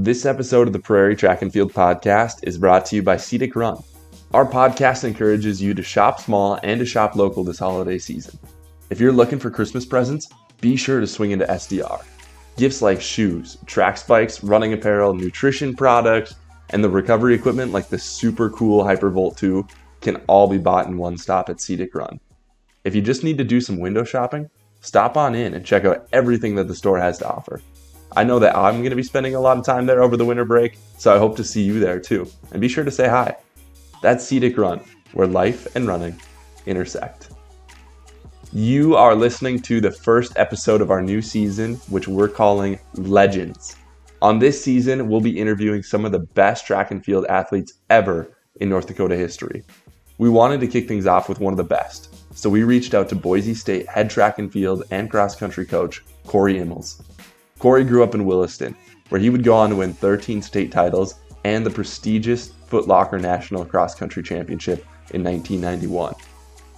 This episode of the Prairie Track and Field podcast is brought to you by Cedic Run. Our podcast encourages you to shop small and to shop local this holiday season. If you're looking for Christmas presents, be sure to swing into SDR. Gifts like shoes, track spikes, running apparel, nutrition products, and the recovery equipment like the super cool Hypervolt 2 can all be bought in one stop at Cedic Run. If you just need to do some window shopping, stop on in and check out everything that the store has to offer. I know that I'm going to be spending a lot of time there over the winter break, so I hope to see you there too. And be sure to say hi. That's Cedic Run, where life and running intersect. You are listening to the first episode of our new season, which we're calling Legends. On this season, we'll be interviewing some of the best track and field athletes ever in North Dakota history. We wanted to kick things off with one of the best, so we reached out to Boise State head track and field and cross country coach Corey Ihmels. Corey grew up in Williston, where he would go on to win 13 state titles and the prestigious Foot Locker National Cross Country Championship in 1991.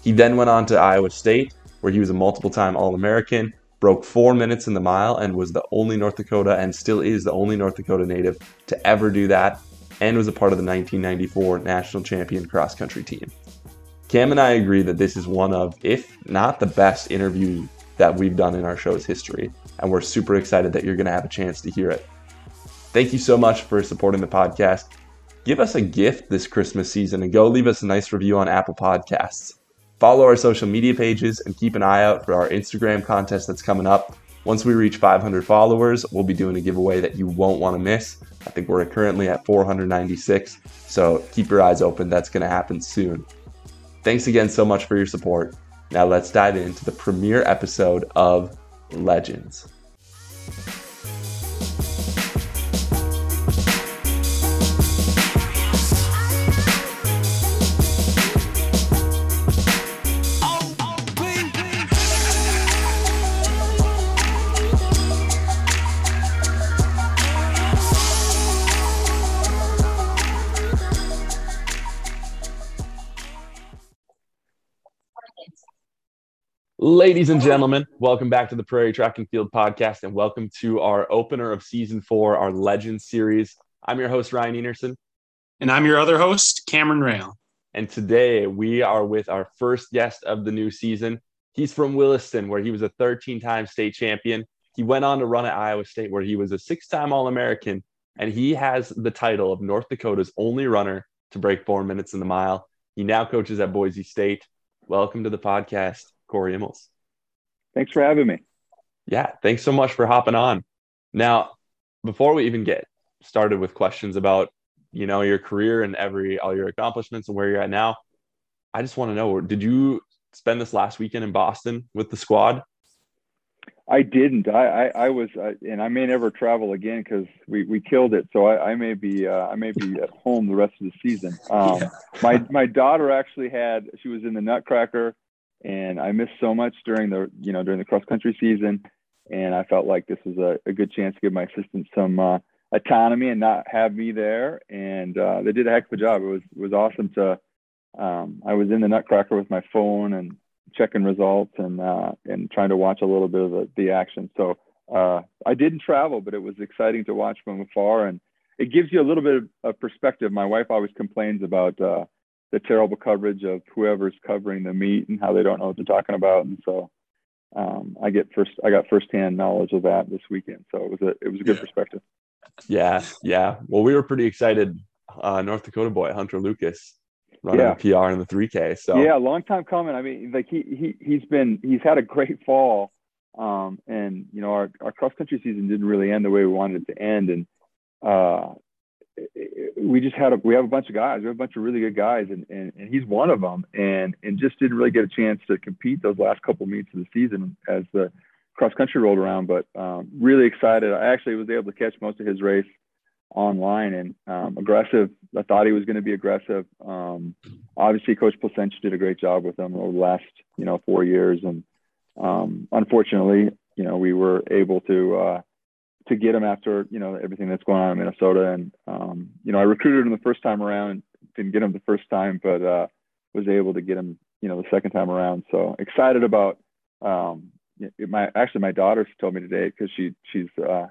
He then went on to Iowa State, where he was a multiple time All American, broke four minutes in the mile, and was the only North Dakota and still is the only North Dakota native to ever do that, and was a part of the 1994 national champion cross country team. Cam and I agree that this is one of, if not the best interview that we've done in our show's history, and we're super excited that you're going to have a chance to hear it. Thank you so much for supporting the podcast. Give us a gift this Christmas season and go leave us a nice review on Apple Podcasts. Follow our social media pages and keep an eye out for our Instagram contest that's coming up. Once we reach 500 followers, we'll be doing a giveaway that you won't want to miss. I think we're currently at 496, so keep your eyes open. That's going to happen soon. Thanks again so much for your support. Now let's dive into the premiere episode of Legends. Ladies and gentlemen, welcome back to the Prairie Track and Field podcast and welcome to our opener of season four, our Legends series. I'm your host, Ryan Enerson. And I'm your other host, Cameron Rail. And today we are with our first guest of the new season. He's from Williston, where he was a 13 time state champion. He went on to run at Iowa State, where he was a six time All American. And he has the title of North Dakota's only runner to break four minutes in the mile. He now coaches at Boise State. Welcome to the podcast. Corey Ihmels. Thanks for having me. Yeah, thanks so much for hopping on. Now, before we even get started with questions about, you know, your career and every all your accomplishments and where you're at now, I just want to know, did you spend this last weekend in Boston with the squad? I didn't. I I, I was, uh, and I may never travel again because we, we killed it. So I, I may be uh, I may be at home the rest of the season. Um, yeah. my my daughter actually had she was in the Nutcracker and I missed so much during the you know during the cross country season, and I felt like this was a, a good chance to give my assistant some uh, autonomy and not have me there. And uh, they did a heck of a job. It was was awesome to. Um, I was in the Nutcracker with my phone and checking results and uh, and trying to watch a little bit of the, the action. So uh, I didn't travel, but it was exciting to watch from afar, and it gives you a little bit of, of perspective. My wife always complains about uh, the terrible coverage of whoever's covering the meet and how they don't know what they're talking about. And so um, I get first, I got firsthand knowledge of that this weekend. So it was a, it was a good yeah. perspective. Yeah. Yeah. Well, we were pretty excited. Uh, North Dakota boy, Hunter Lucas running yeah. PR in the 3K. So yeah, long time coming. I mean, like he, he, he's been, he's had a great fall. Um, and you know, our, our cross country season didn't really end the way we wanted it to end. And, uh, we just had a we have a bunch of guys. We have a bunch of really good guys, and, and, and he's one of them. And and just didn't really get a chance to compete those last couple meets of the season as the cross country rolled around. But um, really excited. I actually was able to catch most of his race online and um, aggressive. I thought he was going to be aggressive. Um, obviously, Coach Placentia did a great job with him over the last you know four years, and um, unfortunately, you know we were able to. Uh, to get him after you know everything that's going on in Minnesota. And um, you know, I recruited him the first time around, didn't get him the first time, but uh, was able to get him you know the second time around. So excited about um, my actually my daughter told me today because she she's uh,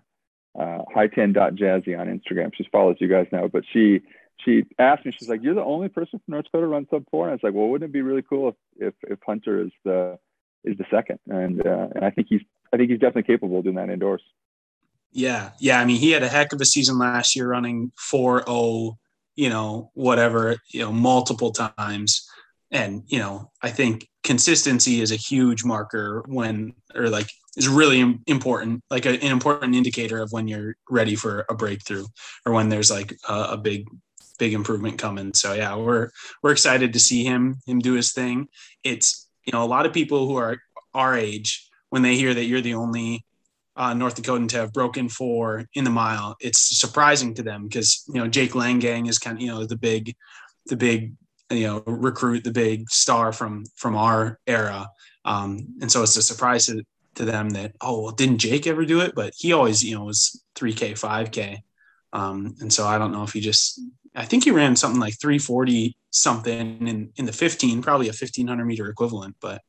uh, high ten dot jazzy on Instagram. She follows you guys now, but she she asked me, she's like, "You're the only person from North Dakota to run sub four. And I was like, "Well, wouldn't it be really cool if if, if Hunter is the is the second? And uh, and I think he's I think he's definitely capable of doing that indoors. Yeah, yeah. I mean, he had a heck of a season last year, running four oh, you know, whatever, you know, multiple times. And you know, I think consistency is a huge marker when, or like, is really important, like a, an important indicator of when you're ready for a breakthrough or when there's like a, a big big improvement coming. So yeah, we're we're excited to see him him do his thing. It's you know a lot of people who are our age when they hear that you're the only uh, North Dakotan to have broken four in the mile, it's surprising to them because you know Jake Leingang is kind of you know the big the big you know recruit the big star from from our era. Um, and so it's a surprise to, to them that oh well didn't jake ever do it? But he always you know was 3k 5k um, and so i don't know if he just I think he ran something like 340 something in, in the 15, probably a 1500 meter equivalent, but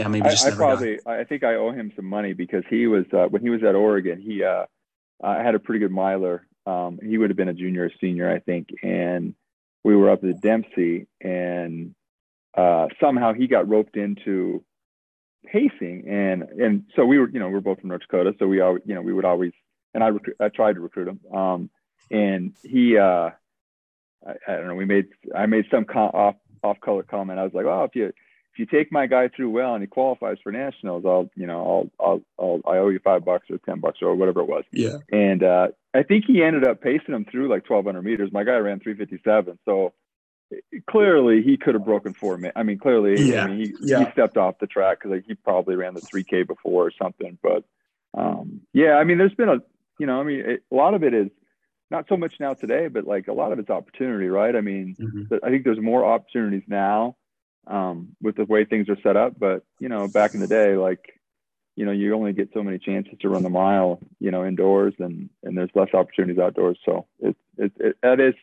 yeah, maybe just I, I probably, got. I think I owe him some money because he was, uh, when he was at Oregon, he, uh, I had a pretty good miler. Um, he would have been a junior or senior, I think. And we were up at Dempsey and, uh, somehow he got roped into pacing. And, and so we were, you know, we are both from North Dakota. So we all, you know, we would always, and I, rec- I tried to recruit him. Um, and he, uh, I, I, don't know. We made I made some off off color comment. I was like, oh, if you if you take my guy through well and he qualifies for nationals, I'll you know I'll I'll, I'll I owe you five bucks or ten bucks or whatever it was. Yeah. And uh, I think he ended up pacing him through like 1200 meters. My guy ran 357, so clearly he could have broken four minutes. I mean, clearly, yeah. I mean, he, yeah. he stepped off the track because like, he probably ran the 3K before or something. But um, yeah, I mean, there's been a, you know, I mean, it, a lot of it is not so much now today, but like a lot of it's opportunity, right? I mean, mm-hmm. I think there's more opportunities now um, with the way things are set up. But you know, back in the day, like you know, you only get so many chances to run the mile, you know, indoors, and and there's less opportunities outdoors. So it it, it that is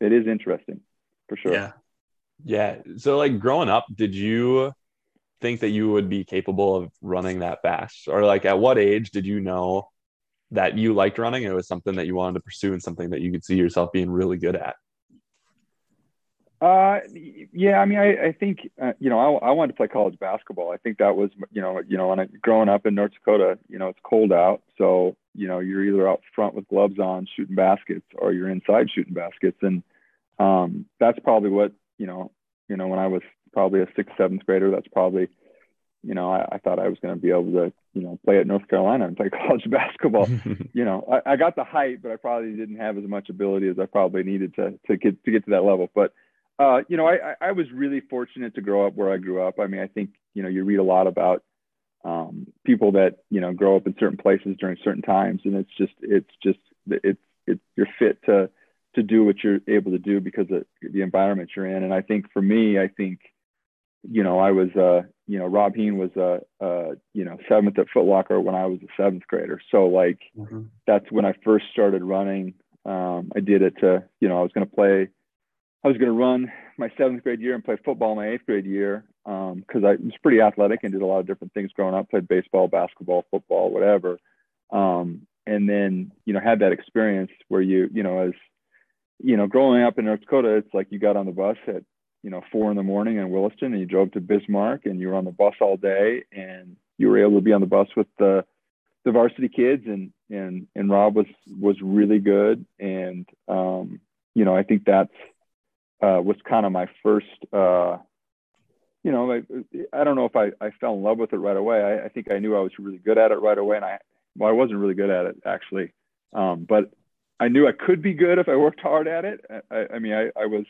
it is interesting for sure. Yeah, yeah. So like growing up, did you think that you would be capable of running that fast, or like at what age did you know? that you liked running it was something that you wanted to pursue and something that you could see yourself being really good at uh, yeah, I mean, I, I think uh, you know, I, I wanted to play college basketball. I think that was, you know, you know, when I growing up in North Dakota, you know, it's cold out, so you know, you're either out front with gloves on shooting baskets, or you're inside shooting baskets, and um, that's probably what you know, you know, when I was probably a sixth, seventh grader, that's probably you know, I, I thought I was going to be able to, you know, play at North Carolina and play college basketball. you know, I, I got the height, but I probably didn't have as much ability as I probably needed to to get to get to that level. But uh, you know, I, I was really fortunate to grow up where I grew up. I mean, I think you know, you read a lot about um, people that you know grow up in certain places during certain times, and it's just it's just it's it's you're fit to to do what you're able to do because of the environment you're in. And I think for me, I think you know, I was, uh, you know, Rob Heen was, uh, uh, you know, seventh at Footlocker when I was a seventh grader. So like, mm-hmm. that's when I first started running. Um, I did it to, you know, I was going to play, I was going to run my seventh grade year and play football my eighth grade year. Um, cause I was pretty athletic and did a lot of different things growing up, played baseball, basketball, football, whatever. Um, and then, you know, had that experience where you, you know, as, you know, growing up in North Dakota, it's like you got on the bus at you know four in the morning in Williston, and you drove to Bismarck, and you were on the bus all day, and you were able to be on the bus with the the varsity kids, and and and Rob was was really good, and um, you know I think that's uh, was kind of my first. Uh, you know, I, I don't know if I, I fell in love with it right away. I, I think I knew I was really good at it right away, and I well I wasn't really good at it actually, um, but I knew I could be good if I worked hard at it. I, I mean, I, I was,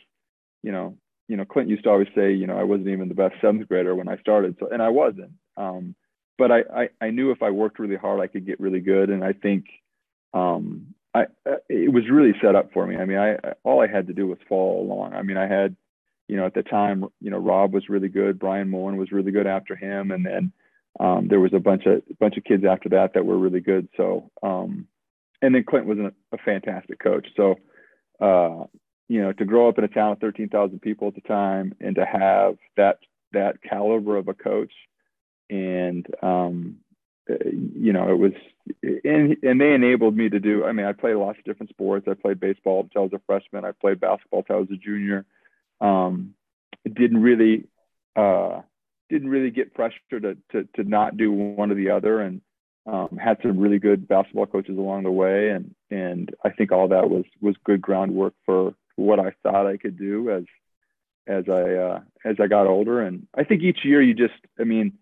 you know, you know, Clint used to always say, you know, I wasn't even the best seventh grader when I started. So, and I wasn't. Um, but I, I, I knew if I worked really hard, I could get really good. And I think, um, I, it was really set up for me. I mean, I, all I had to do was follow along. I mean, I had, you know, at the time, you know, Rob was really good. Brian Mullen was really good after him. And then, um, there was a bunch of, bunch of kids after that that were really good. So, um, and then Clint was a, a fantastic coach. So, uh, you know, to grow up in a town of 13,000 people at the time and to have that, that caliber of a coach and, um, you know, it was, and, and they enabled me to do, I mean, I played lots of different sports. I played baseball until I was a freshman. I played basketball until I was a junior. Um, didn't really, uh, didn't really get pressure to, to, to not do one or the other. And, um, had some really good basketball coaches along the way. And, and I think all that was, was good groundwork for what I thought I could do as, as I, uh, as I got older. And I think each year you just, I mean,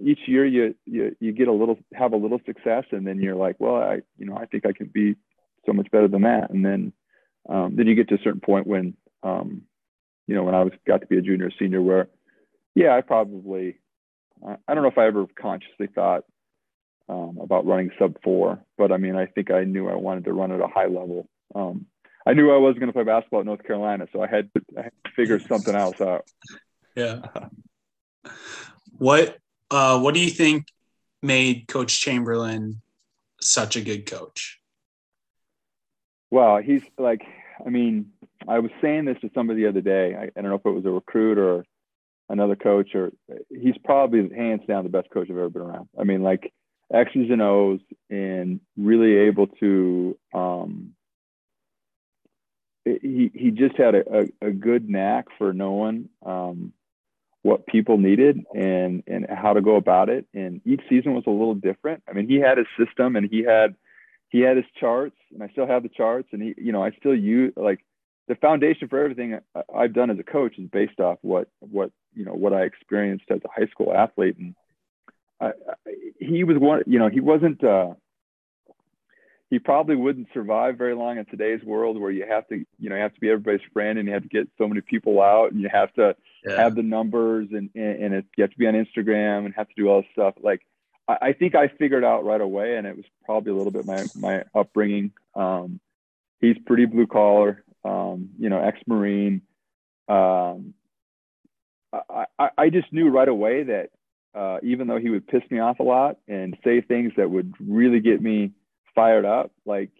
each year you, you you get a little have a little success and then you're like well i you know i think i can be so much better than that. And then um, then you get to a certain point when um, you know when i was got to be a junior senior where yeah i probably i don't know if i ever consciously thought um, about running sub four but i mean i think i knew i wanted to run at a high level. Um, i knew i wasn't going to play basketball at north carolina so i had to, I had to figure something else out. Yeah. What uh, what do you think made Coach Chamberlain such a good coach? Well, he's like, I mean, I was saying this to somebody the other day. I, I don't know if it was a recruit or another coach, or he's probably hands down the best coach I've ever been around. I mean, like X's and O's, and really able to. Um, he he just had a, a, a good knack for knowing um, what people needed and and how to go about it. And each season was a little different. I mean he had his system and he had he had his charts and i still have the charts. And he you know i still use like the foundation for everything i've done as a coach is based off what what you know what i experienced as a high school athlete. And I, I, he was one you know he wasn't uh he probably wouldn't survive very long in today's world where you have to you know you have to be everybody's friend and you have to get so many people out and you have to yeah. have the numbers and and it, you have to be on instagram and have to do all this stuff. Like I, I, think i figured out right away and it was probably a little bit my my upbringing. Um, he's pretty blue collar um, you know ex-marine. Um, I, I, I just knew right away that uh, even though he would piss me off a lot and say things that would really get me fired up. Like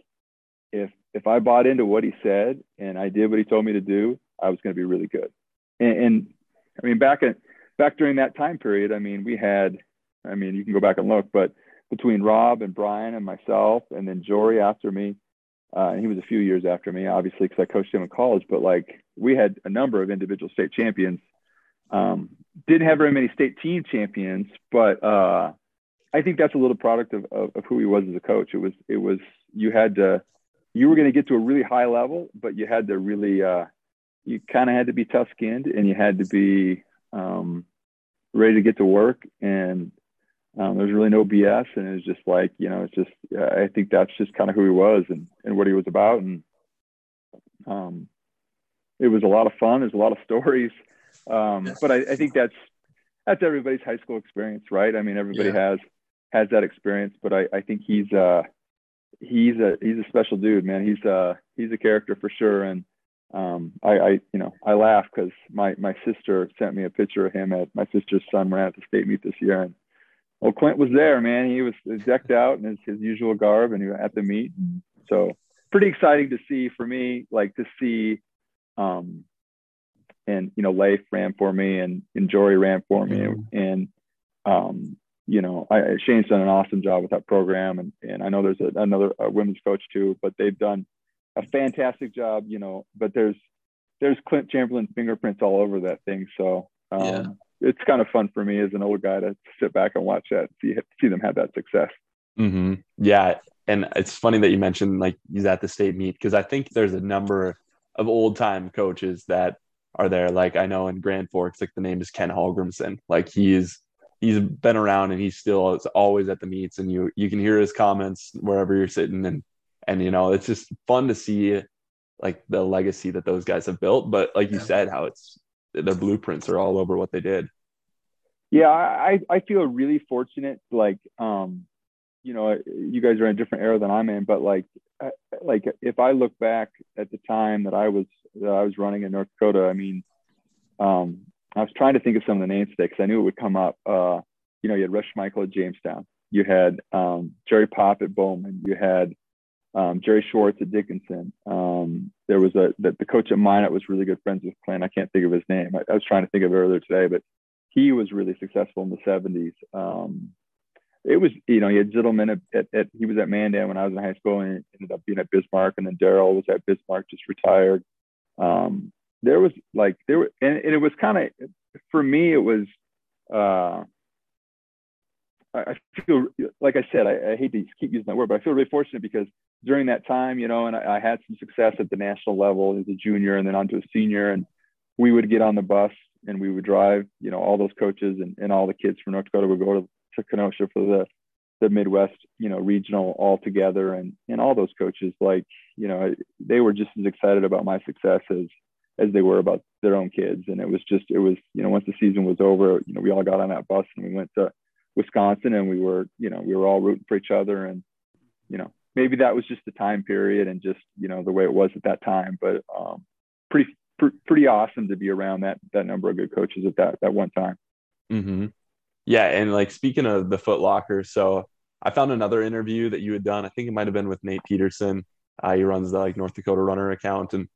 if if I bought into what he said and I did what he told me to do, I was going to be really good. And, and I mean, back at back during that time period, I mean, we had, I mean, you can go back and look, but between Rob and Brian and myself, and then Jory after me, uh, and he was a few years after me, obviously, because I coached him in college. But like, we had a number of individual state champions. Um, didn't have very many state team champions, but uh, I think that's a little product of, of, of, who he was as a coach. It was it was you had to you were going to get to a really high level, but you had to really uh, you kind of had to be tough skinned and you had to be um, ready to get to work and um, there's really no BS and it was just like you know it's just I think that's just kind of who he was and and what he was about and um, it was a lot of fun. There's a lot of stories, um, but I, I, think that's that's everybody's high school experience, right? I mean, everybody yeah. has has that experience, but I, I think he's uh he's a he's a special dude, man. He's uh he's a character for sure. And um I, I you know I laugh because my my sister sent me a picture of him at my sister's son ran at the state meet this year and well Clint was there, man. He was decked out in his, his usual garb and he was at the meet. So pretty exciting to see for me, like to see um and you know Leif ran for me and, and Jory ran for me mm-hmm. and um you know, I, Shane's done an awesome job with that program, and and I know there's a, another a women's coach too, but they've done a fantastic job, you know. But there's there's Clint Chamberlain fingerprints all over that thing, so um, yeah. it's kind of fun for me as an old guy to sit back and watch that, see see them have that success. Mm-hmm. Yeah, and it's funny that you mentioned like he's at the state meet because I think there's a number of old time coaches that are there. Like I know in Grand Forks, like the name is Ken Holgrimson. Like he is he's been around and he's still it's always at the meets and you you can hear his comments wherever you're sitting and and you know it's just fun to see like the legacy that those guys have built but like you yeah. said how it's the blueprints are all over what they did yeah i i feel really fortunate like um you know you guys are in a different era than i'm in but like like if i look back at the time that i was that i was running in north dakota i mean um I was trying to think of some of the names today because I knew it would come up. Uh, you know, you had Rush Michael at Jamestown. You had um, Jerry Pop at Bowman. You had um, Jerry Schwartz at Dickinson. Um, there was a the, the, coach at Minot was really good friends with Clint. I can't think of his name. I, I, was trying to think of it earlier today, but he was really successful in the 70s. Um, it was you know he had Zittelman at, at, at, he was at Mandan when I was in high school and ended up being at Bismarck and then Daryl was at Bismarck just retired. Um, there was like there were and, and it was kind of for me it was uh, I feel like I said I, I, hate to keep using that word but I feel really fortunate because during that time you know and I, I had some success at the national level as a junior and then onto a senior and we would get on the bus and we would drive you know all those coaches and, and all the kids from North Dakota would go to to Kenosha for the the Midwest, you know, regional all together, and and all those coaches, like you know, they were just as excited about my success as as they were about their own kids, and it was just it was you know once the season was over, you know, we all got on that bus and we went to Wisconsin, and we were you know we were all rooting for each other, and you know maybe that was just the time period and just you know the way it was at that time, but um, pretty pr- pretty awesome to be around that that number of good coaches at that that one time. Mm-hmm. Yeah, and like speaking of the Foot Locker, so I found another interview that you had done. I think it might have been with Nate Peterson. Uh, he runs the like North Dakota Runner account, and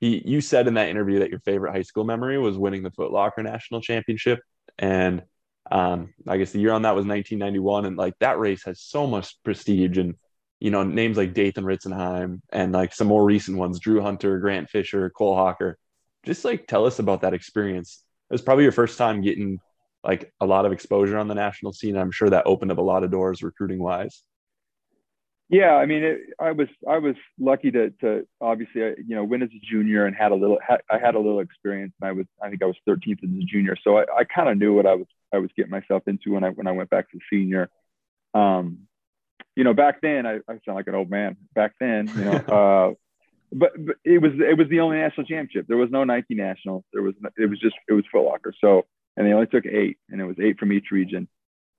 he you said in that interview that your favorite high school memory was winning the Foot Locker National Championship, and um, I guess the year on that was 1991, and like that race has so much prestige, and you know names like Dathan Ritzenheim and like some more recent ones, Drew Hunter, Grant Fisher, Cole Hocker. Just like tell us about that experience. It was probably your first time getting like a lot of exposure on the national scene. I'm sure that opened up a lot of doors recruiting wise. Yeah, I mean, it, I was I was lucky to to obviously you know win as a junior and had a little ha, I had a little experience. And I was I think I was 13th as a junior, so I, I kind of knew what I was I was getting myself into when I when I went back to senior. Um, you know, back then I, I sound like an old man. Back then, you know, uh, but, but it was it was the only national championship. There was no Nike national. There was it was just it was Foot Locker. So and they only took eight, and it was eight from each region.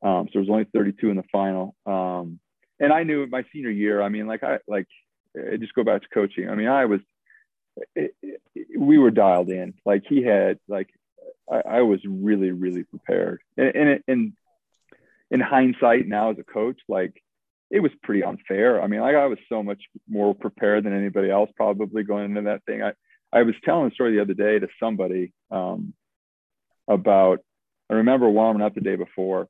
Um, so it was only 32 in the final. Um, and I knew my senior year. I mean, like I like I just go back to coaching. I mean, I was it, it, we were dialed in. Like he had like I, I was really really prepared. And, and and in hindsight now as a coach, like it was pretty unfair. I mean, like I was so much more prepared than anybody else probably going into that thing. I I was telling a story the other day to somebody. Um, about I remember warming up the day before,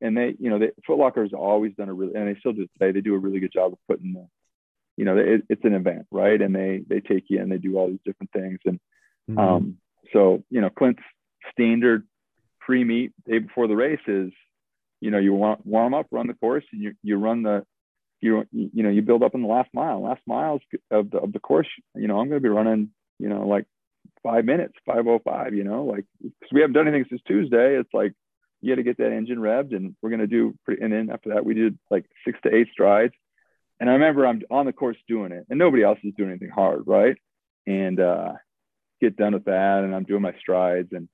and they, you know, the Foot Locker has always done a really, and they still do today. They do a really good job of putting the, you know, it, it's an event, right? And they they take you and they do all these different things, and mm-hmm. um, so you know, Clint's standard pre-meet day before the race is, you know, you warm, warm up, run the course, and you you run the you you know you build up in the last mile. Last miles of the of the course, you know, I'm going to be running, you know, like five minutes, 505, you know, like, because we haven't done anything since Tuesday. It's like, you got to get that engine revved and we're going to do pretty, and then after that, we did like six to eight strides. And I remember I'm on the course doing it and nobody else is doing anything hard. Right. And, uh, get done with that. And I'm doing my strides. And,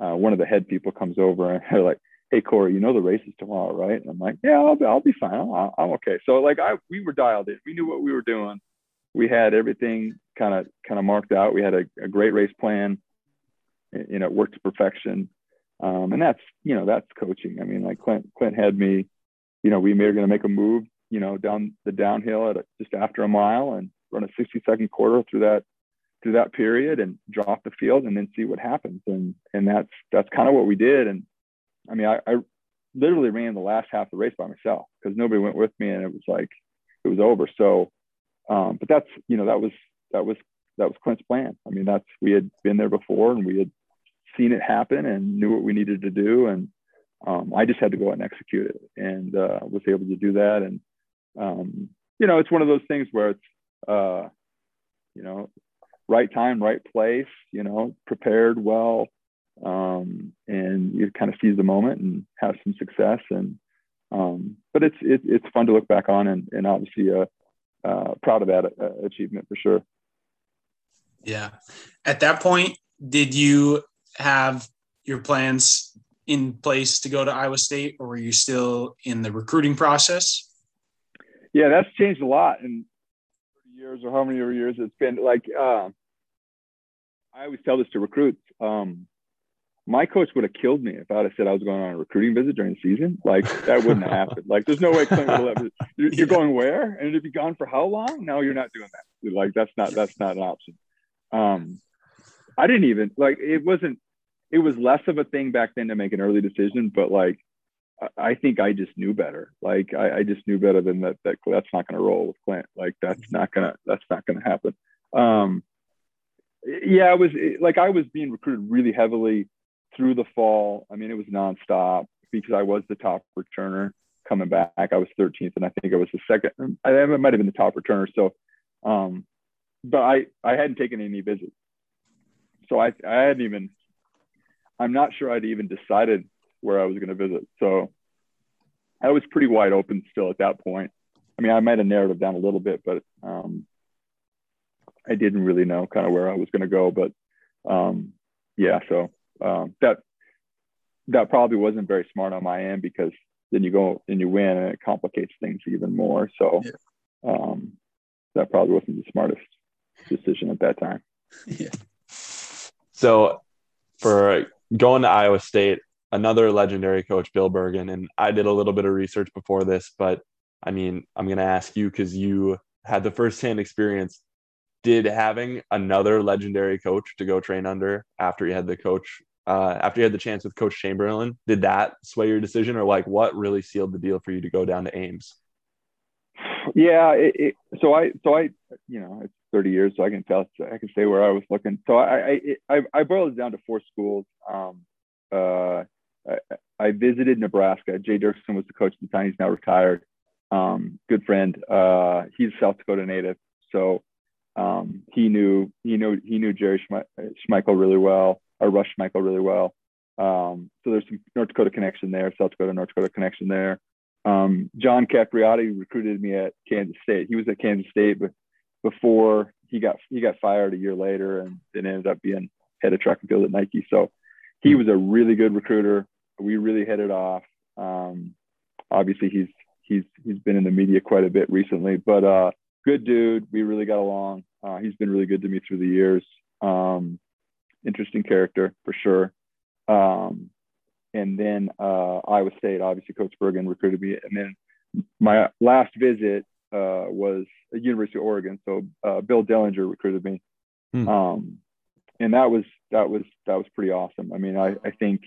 uh, one of the head people comes over and they're like, Hey Corey, you know, the race is tomorrow, right? And I'm like, yeah, I'll be, I'll be fine. i I'm okay. So like I, we were dialed in, we knew what we were doing. We had everything kind of kind of marked out. We had a, a great race plan. You know, it worked to perfection. Um, and that's you know that's coaching. I mean, like Clint Clint had me. You know, we were going to make a move. You know, down the downhill at a, just after a mile and run a 60 second quarter through that through that period and drop the field and then see what happens. And and that's that's kind of what we did. And I mean, I, I literally ran the last half of the race by myself because nobody went with me, and it was like it was over. So, um, but that's you know that was that was that was Clint's plan. I mean, that's we had been there before and we had seen it happen and knew what we needed to do, and um, I just had to go out and execute it, and uh, was able to do that. And um, you know, it's one of those things where it's uh, you know, right time, right place. You know, prepared well, um, and you kind of seize the moment and have some success. And um, but it's it, it's fun to look back on, and, and obviously uh, uh, proud of that uh, achievement for sure. Yeah. At that point, did you have your plans in place to go to Iowa State, or are you still in the recruiting process? Yeah, that's changed a lot in years or how many years it's been. Like, uh, I always tell this to recruits. Um, my coach would have killed me if I'd have said I was going on a recruiting visit during the season. Like that wouldn't have happened. Like there's no way Clint would have. You're, you're going where? And it'd be gone for how long? No, you're not doing that. Like that's not that's not an option. Um, I didn't even like it wasn't. It was less of a thing back then to make an early decision, but like I think I just knew better. Like I, I just knew better than that. That that's not going to roll with Clint. Like that's not gonna that's not gonna happen. Um, yeah, it was like I was being recruited really heavily through the fall. I mean, it was nonstop because I was the top returner coming back. I was 13th, and I think I was the second. I might have been the top returner. So, um, but I I hadn't taken any visits, so I I hadn't even. I'm not sure I'd even decided where I was going to visit. So I was pretty wide open still at that point. I mean, I might have narrowed it down a little bit, but um, I didn't really know kind of where I was going to go. But um, yeah, so um, that that probably wasn't very smart on my end because then you go and you win and it complicates things even more. So yeah. um, that probably wasn't the smartest decision at that time. Yeah. So for going to Iowa State, another legendary coach, Bill Bergan. and I did a little bit of research before this, but I mean, I'm going to ask you because you had the firsthand experience. Did having another legendary coach to go train under after you had the coach, uh, after you had the chance with Coach Chamberlain, did that sway your decision, or like what really sealed the deal for you to go down to Ames? Yeah, it, it, so I, so I, you know, it's 30 years, so I can tell, I can say where I was looking. So I, I, I, boiled it down to four schools. Um, uh, I, I, visited Nebraska. Jay Dirksen was the coach at the time. He's now retired. Um, good friend. Uh, he's a South Dakota native, so um, he knew he knew he knew Jerry Schmeichel really well, or Russ Schmeichel really well. Um, so there's some North Dakota connection there, South Dakota North Dakota connection there. Um, John Capriotti recruited me at Kansas State. He was at Kansas State, but before he got he got fired a year later, and then ended up being head of track and field at Nike. So he was a really good recruiter we really hit it off. Um, obviously, he's he's he's been in the media quite a bit recently, but uh, good dude. We really got along. Uh, he's been really good to me through the years. Um, interesting character for sure. Um, and then uh, Iowa State, obviously, Coach Bergan recruited me. And then my last visit uh, was at University of Oregon. So uh, Bill Dellinger recruited me. Hmm. Um, and that was that was that was pretty awesome. I mean, I, I think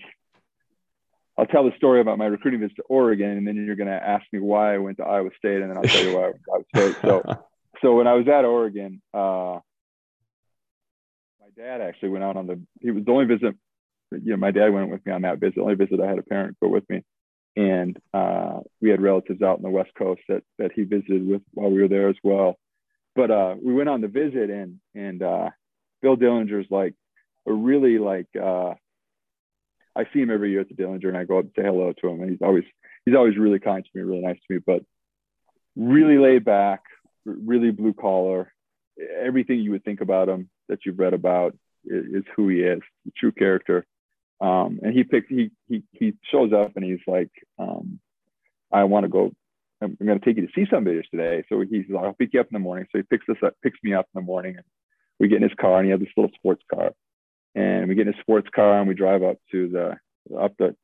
I'll tell the story about my recruiting visit to Oregon, and then you're going to ask me why I went to Iowa State, and then I'll tell you why I went to Iowa State. So, so when I was at Oregon, uh, my dad actually went out on the. He was the only visit. You know, my dad went with me on that visit. The only visit I had a parent go with me, and uh, we had relatives out in the West Coast that that he visited with while we were there as well. But uh, we went on the visit, and and uh, Bill Dellinger's like a really like uh, I see him every year at the Dellinger, and I go up and say hello to him, and he's always he's always really kind to me, really nice to me, but really laid back, really blue collar. Everything you would think about him that you've read about is, is who he is, the true character. Um, and he picks he he he shows up and he's like, um, I want to go. I'm, going to take you to see some videos today. So he's like, I'll pick you up in the morning. So he picks us up, picks me up in the morning, and we get in his car, and he has this little sports car and we get in a sports car and we drive up to the up the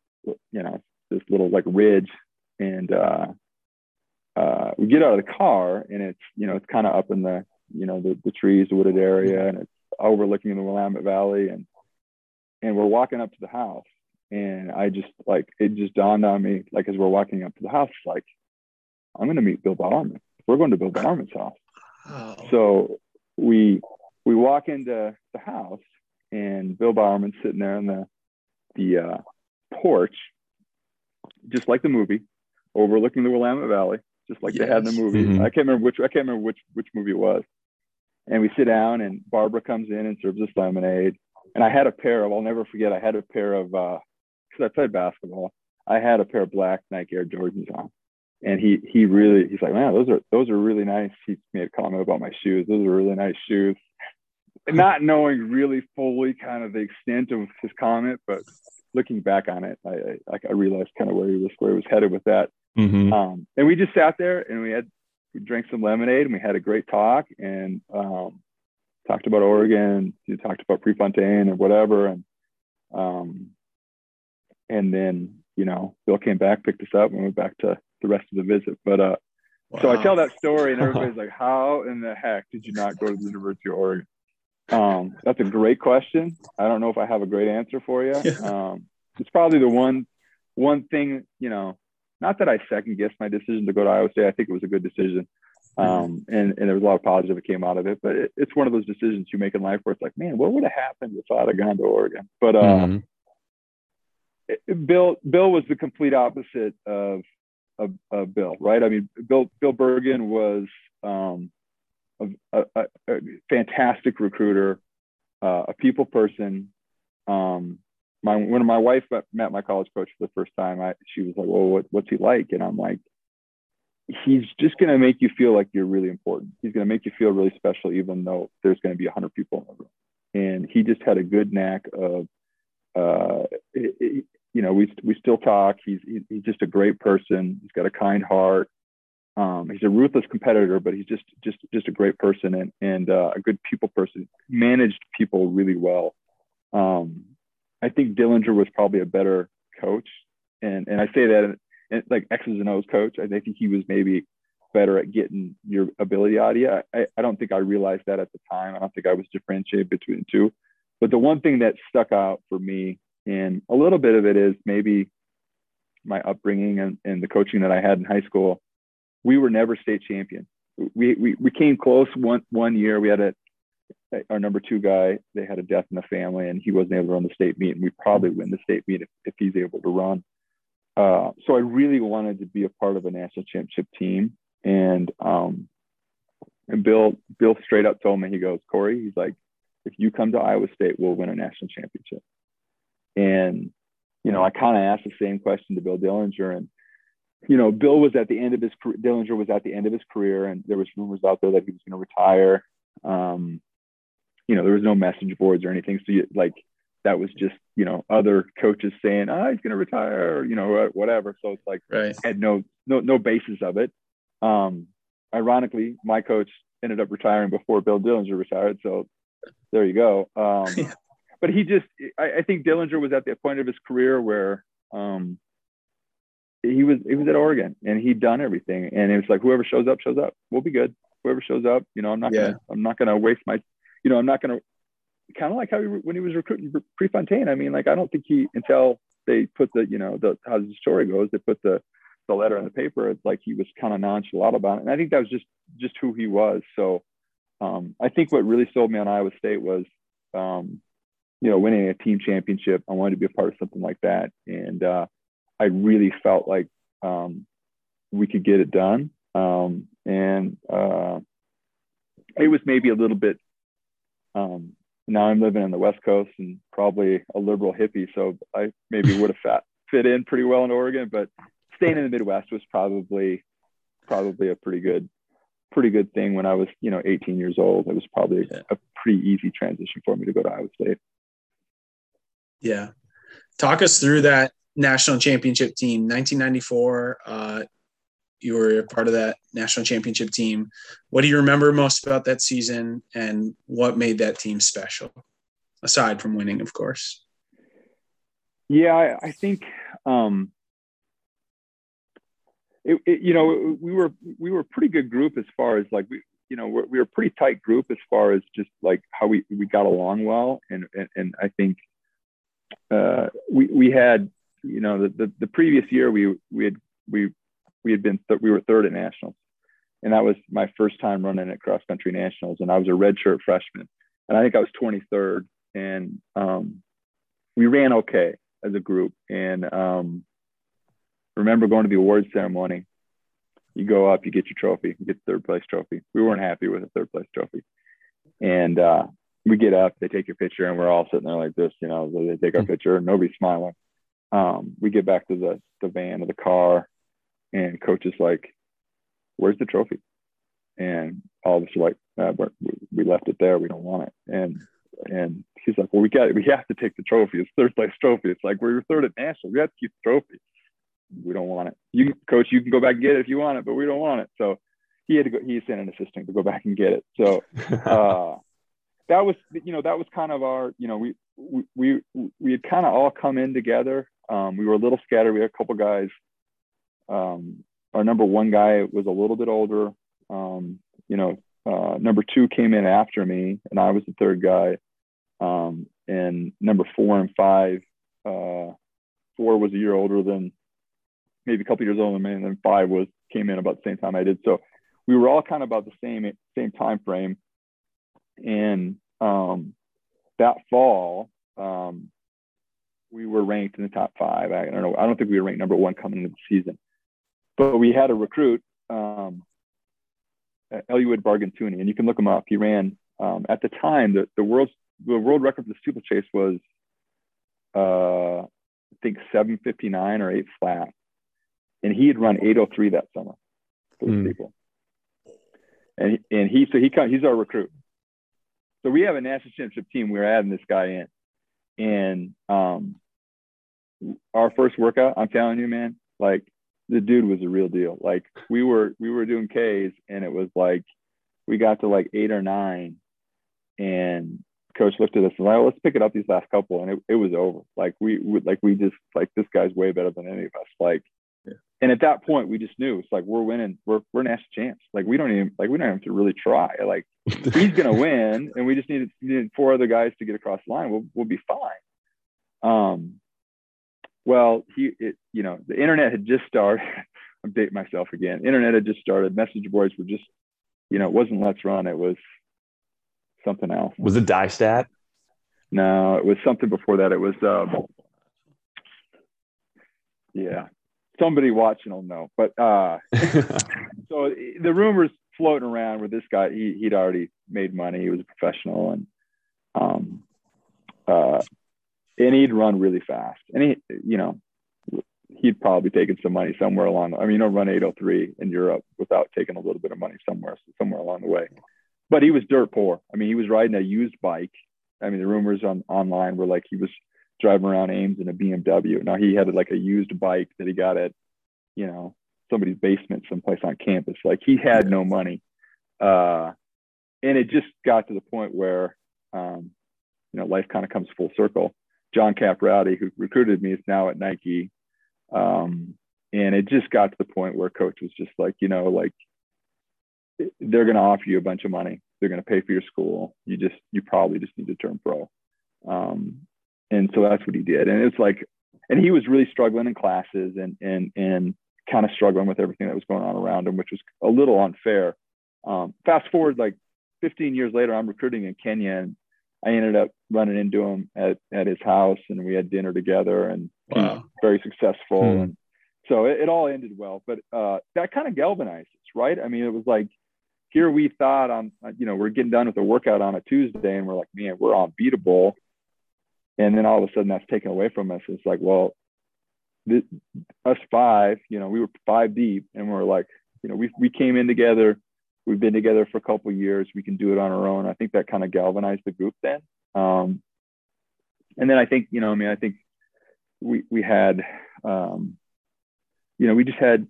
you know this little like ridge and uh, uh, we get out of the car and it's you know it's kind of up in the you know the, the trees the wooded area and it's overlooking the willamette valley and and we're walking up to the house and i just like it just dawned on me like as we're walking up to the house like i'm going to meet bill bowerman we're going to bill bowerman's house oh. so we we walk into the house and Bill Bowerman sitting there on the the uh, porch, just like the movie, overlooking the Willamette Valley, just like yes. they had in the movie. Mm-hmm. I can't remember which I can't remember which which movie it was. And we sit down, and Barbara comes in and serves us lemonade. And I had a pair of I'll never forget. I had a pair of because uh, I played basketball. I had a pair of black Nike Air Jordans on, and he he really he's like, man, those are those are really nice. He made a comment about my shoes. Those are really nice shoes not knowing really fully kind of the extent of his comment, but looking back on it, I, I, I realized kind of where he was where he was headed with that. Mm-hmm. Um, and we just sat there and we had we drank some lemonade and we had a great talk and um, talked about Oregon, you talked about Prefontaine and whatever, and um, and then you know Bill came back, picked us up, and went back to the rest of the visit. But uh, wow. so I tell that story, and everybody's like, "How in the heck did you not go to the University of Oregon?" Um, that's a great question. I don't know if I have a great answer for you. Um, it's probably the one, one thing, you know, not that I second guessed my decision to go to Iowa State. I think it was a good decision. Mm-hmm. Um, and, and there was a lot of positive that came out of it, but it, it's one of those decisions you make in life where it's like, man, what would have happened if I'd have gone to Oregon? But, uh, mm-hmm. it, Bill, Bill was the complete opposite of, of, of, Bill, right? I mean, Bill, Bill Bergan was, um, a, a, a fantastic recruiter, uh, a people person. Um, my when my wife met my college coach for the first time, I she was like, "Well, what, what's he like?" And I'm like, "He's just going to make you feel like you're really important. He's going to make you feel really special, even though there's going to be a hundred people in the room." And he just had a good knack of, uh, it, it, you know, we we still talk. He's he's just a great person. He's got a kind heart. Um, he's a ruthless competitor, but he's just just just a great person and and uh, a good people person. Managed people really well. Um, I think Dellinger was probably a better coach, and and I say that like X's and O's coach. I think he was maybe better at getting your ability out of you. I, I don't think I realized that at the time. I don't think I was differentiated between the two. But the one thing that stuck out for me, and a little bit of it is maybe my upbringing and, and the coaching that I had in high school we were never state champion. We, we, we came close one, one year. We had a, our number two guy, they had a death in the family and he wasn't able to run the state meet. And we probably win the state meet if, if he's able to run. Uh, so I really wanted to be a part of a national championship team. And, um, and Bill, Bill straight up told me, he goes, Corey, he's like, if you come to Iowa State, we'll win a national championship. And, you know, I kind of asked the same question to Bill Dellinger and you know, Bill was at the end of his career Dellinger was at the end of his career, and there was rumors out there that he was going to retire. Um, you know, there was no message boards or anything, so you, like that was just you know other coaches saying, "Ah, oh, he's going to retire," or, you know, whatever. So it's like right. had no no no basis of it. Um, ironically, my coach ended up retiring before Bill Dellinger retired, so there you go. Um, but he just, I, I think Dellinger was at the point of his career where um, he was he was at Oregon and he'd done everything and it was like whoever shows up shows up we'll be good whoever shows up you know I'm not yeah. gonna I'm not gonna waste my you know I'm not gonna kind of like how he, when he was recruiting Prefontaine I mean like I don't think he until they put the you know the how the story goes they put the the letter in the paper it's like he was kind of nonchalant about it and I think that was just just who he was so um, I think what really sold me on Iowa State was um, you know winning a team championship I wanted to be a part of something like that and uh, I really felt like um, we could get it done. Um, and uh, it was maybe a little bit. Um, now I'm living in the West Coast and probably a liberal hippie, so I maybe would have fit in pretty well in Oregon. But staying in the Midwest was probably probably a pretty good pretty good thing when I was you know 18 years old. It was probably yeah. a pretty easy transition for me to go to Iowa State. Yeah, talk us through that national championship team, 1994. Uh, you were a part of that national championship team. What do you remember most about that season, and what made that team special, aside from winning, of course? Yeah, I, I think um, it, it, you know we were we were a pretty good group as far as like we you know we're, we were a pretty tight group as far as just like how we we got along well, and and, and I think uh, we we had you know, the, the, the previous year we, we had, we, we had been, th- we were third at nationals and that was my first time running at cross country nationals. And I was a redshirt freshman and I think I was 23rd and, um, we ran okay as a group. And, um, remember going to the awards ceremony, you go up, you get your trophy, you get the third place trophy. We weren't happy with the third place trophy. And, uh, we get up, they take your picture, and we're all sitting there like this, you know, they take our hmm. picture, nobody's smiling um, we get back to the, the van or the car and coach is like where's the trophy? And all of us are like uh, we left it there. We don't want it. And and he's like well we got it we have to take the trophy. It's third place trophy. It's like we're third at national. We have to keep the trophy. We don't want it. You coach you can go back and get it if you want it but we don't want it. So he had to go he sent an assistant to go back and get it. So uh, that was you know that was kind of our you know we we we, we had kind of all come in together. Um, we were a little scattered. We had a couple guys. Um, our number one guy was a little bit older. Um, you know, uh, number two came in after me, and I was the third guy. Um, and number four and five uh, four was a year older than maybe a couple years older than me, and then five was came in about the same time I did. So we were all kind of about the same same time frame. And um, that fall, um, we were ranked in the top five. I don't know. I don't think we were ranked number one coming into the season, but we had a recruit, um, Eliud Bargentuni, and you can look him up. He ran um, at the time the the world's the world record for the steeplechase was, uh, I think 759 or eight flat, and he had run 803 that summer for the mm. steeple. And and he so he he's our recruit. So we have a national championship team. We're adding this guy in, and um, our first workout, I'm telling you, man, like the dude was a real deal. Like we were we were doing K's, and it was like we got to like eight or nine, and coach looked at us and like, let's pick it up these last couple, and it, it was over. Like we, we like we just like this guy's way better than any of us. Like, yeah. and at that point we just knew it's like we're winning. We're we're national champs. Like we don't even like we don't have to really try. Like he's gonna win, and we just needed, needed four other guys to get across the line. We'll we'll be fine. Um, well, he it you know the internet had just started. I'm dating myself again. Internet had just started. Message boards were just you know it wasn't LetsRun. It was something else. Was it DyeStat? No, it was something before that. It was um, yeah. Somebody watching will know. But uh so the rumors floating around where this guy he he'd already made money, he was a professional and um uh and he'd run really fast. And he you know he'd probably taken some money somewhere along. I mean, you don't run 803 in Europe without taking a little bit of money somewhere somewhere along the way but he was dirt poor. I mean, he was riding a used bike. I mean, the rumors on online were like he was driving around Ames in a BMW. Now he had like a used bike that he got at, you know, somebody's basement someplace on campus. Like he had no money. Uh, and it just got to the point where, um, you know, life kind of comes full circle. John Caprati, who recruited me, is now at Nike. Um, and it just got to the point where coach was just like, you know, like they're going to offer you a bunch of money. They're going to pay for your school. You just, you probably just need to turn pro. Um, and so that's what he did. And it's like, and he was really struggling in classes and, and, and kind of struggling with everything that was going on around him, which was a little unfair. Um, fast forward like 15 years later, I'm recruiting in Kenya and I ended up running into him at, at his house and we had dinner together and wow. very successful. Hmm. And so it, it, all ended well, but uh, that kind of galvanized us, right? I mean, it was like, here we thought on, you know, we're getting done with the workout on a Tuesday and we're like, man, we're unbeatable. And then all of a sudden that's taken away from us. It's like, well, this, us five, you know, we were five deep and we're like, you know, we, we came in together. We've been together for a couple years. We can do it on our own. I think that kind of galvanized the group then. Um, and then I think, you know, I mean, I think we, we had, um, you know, we just had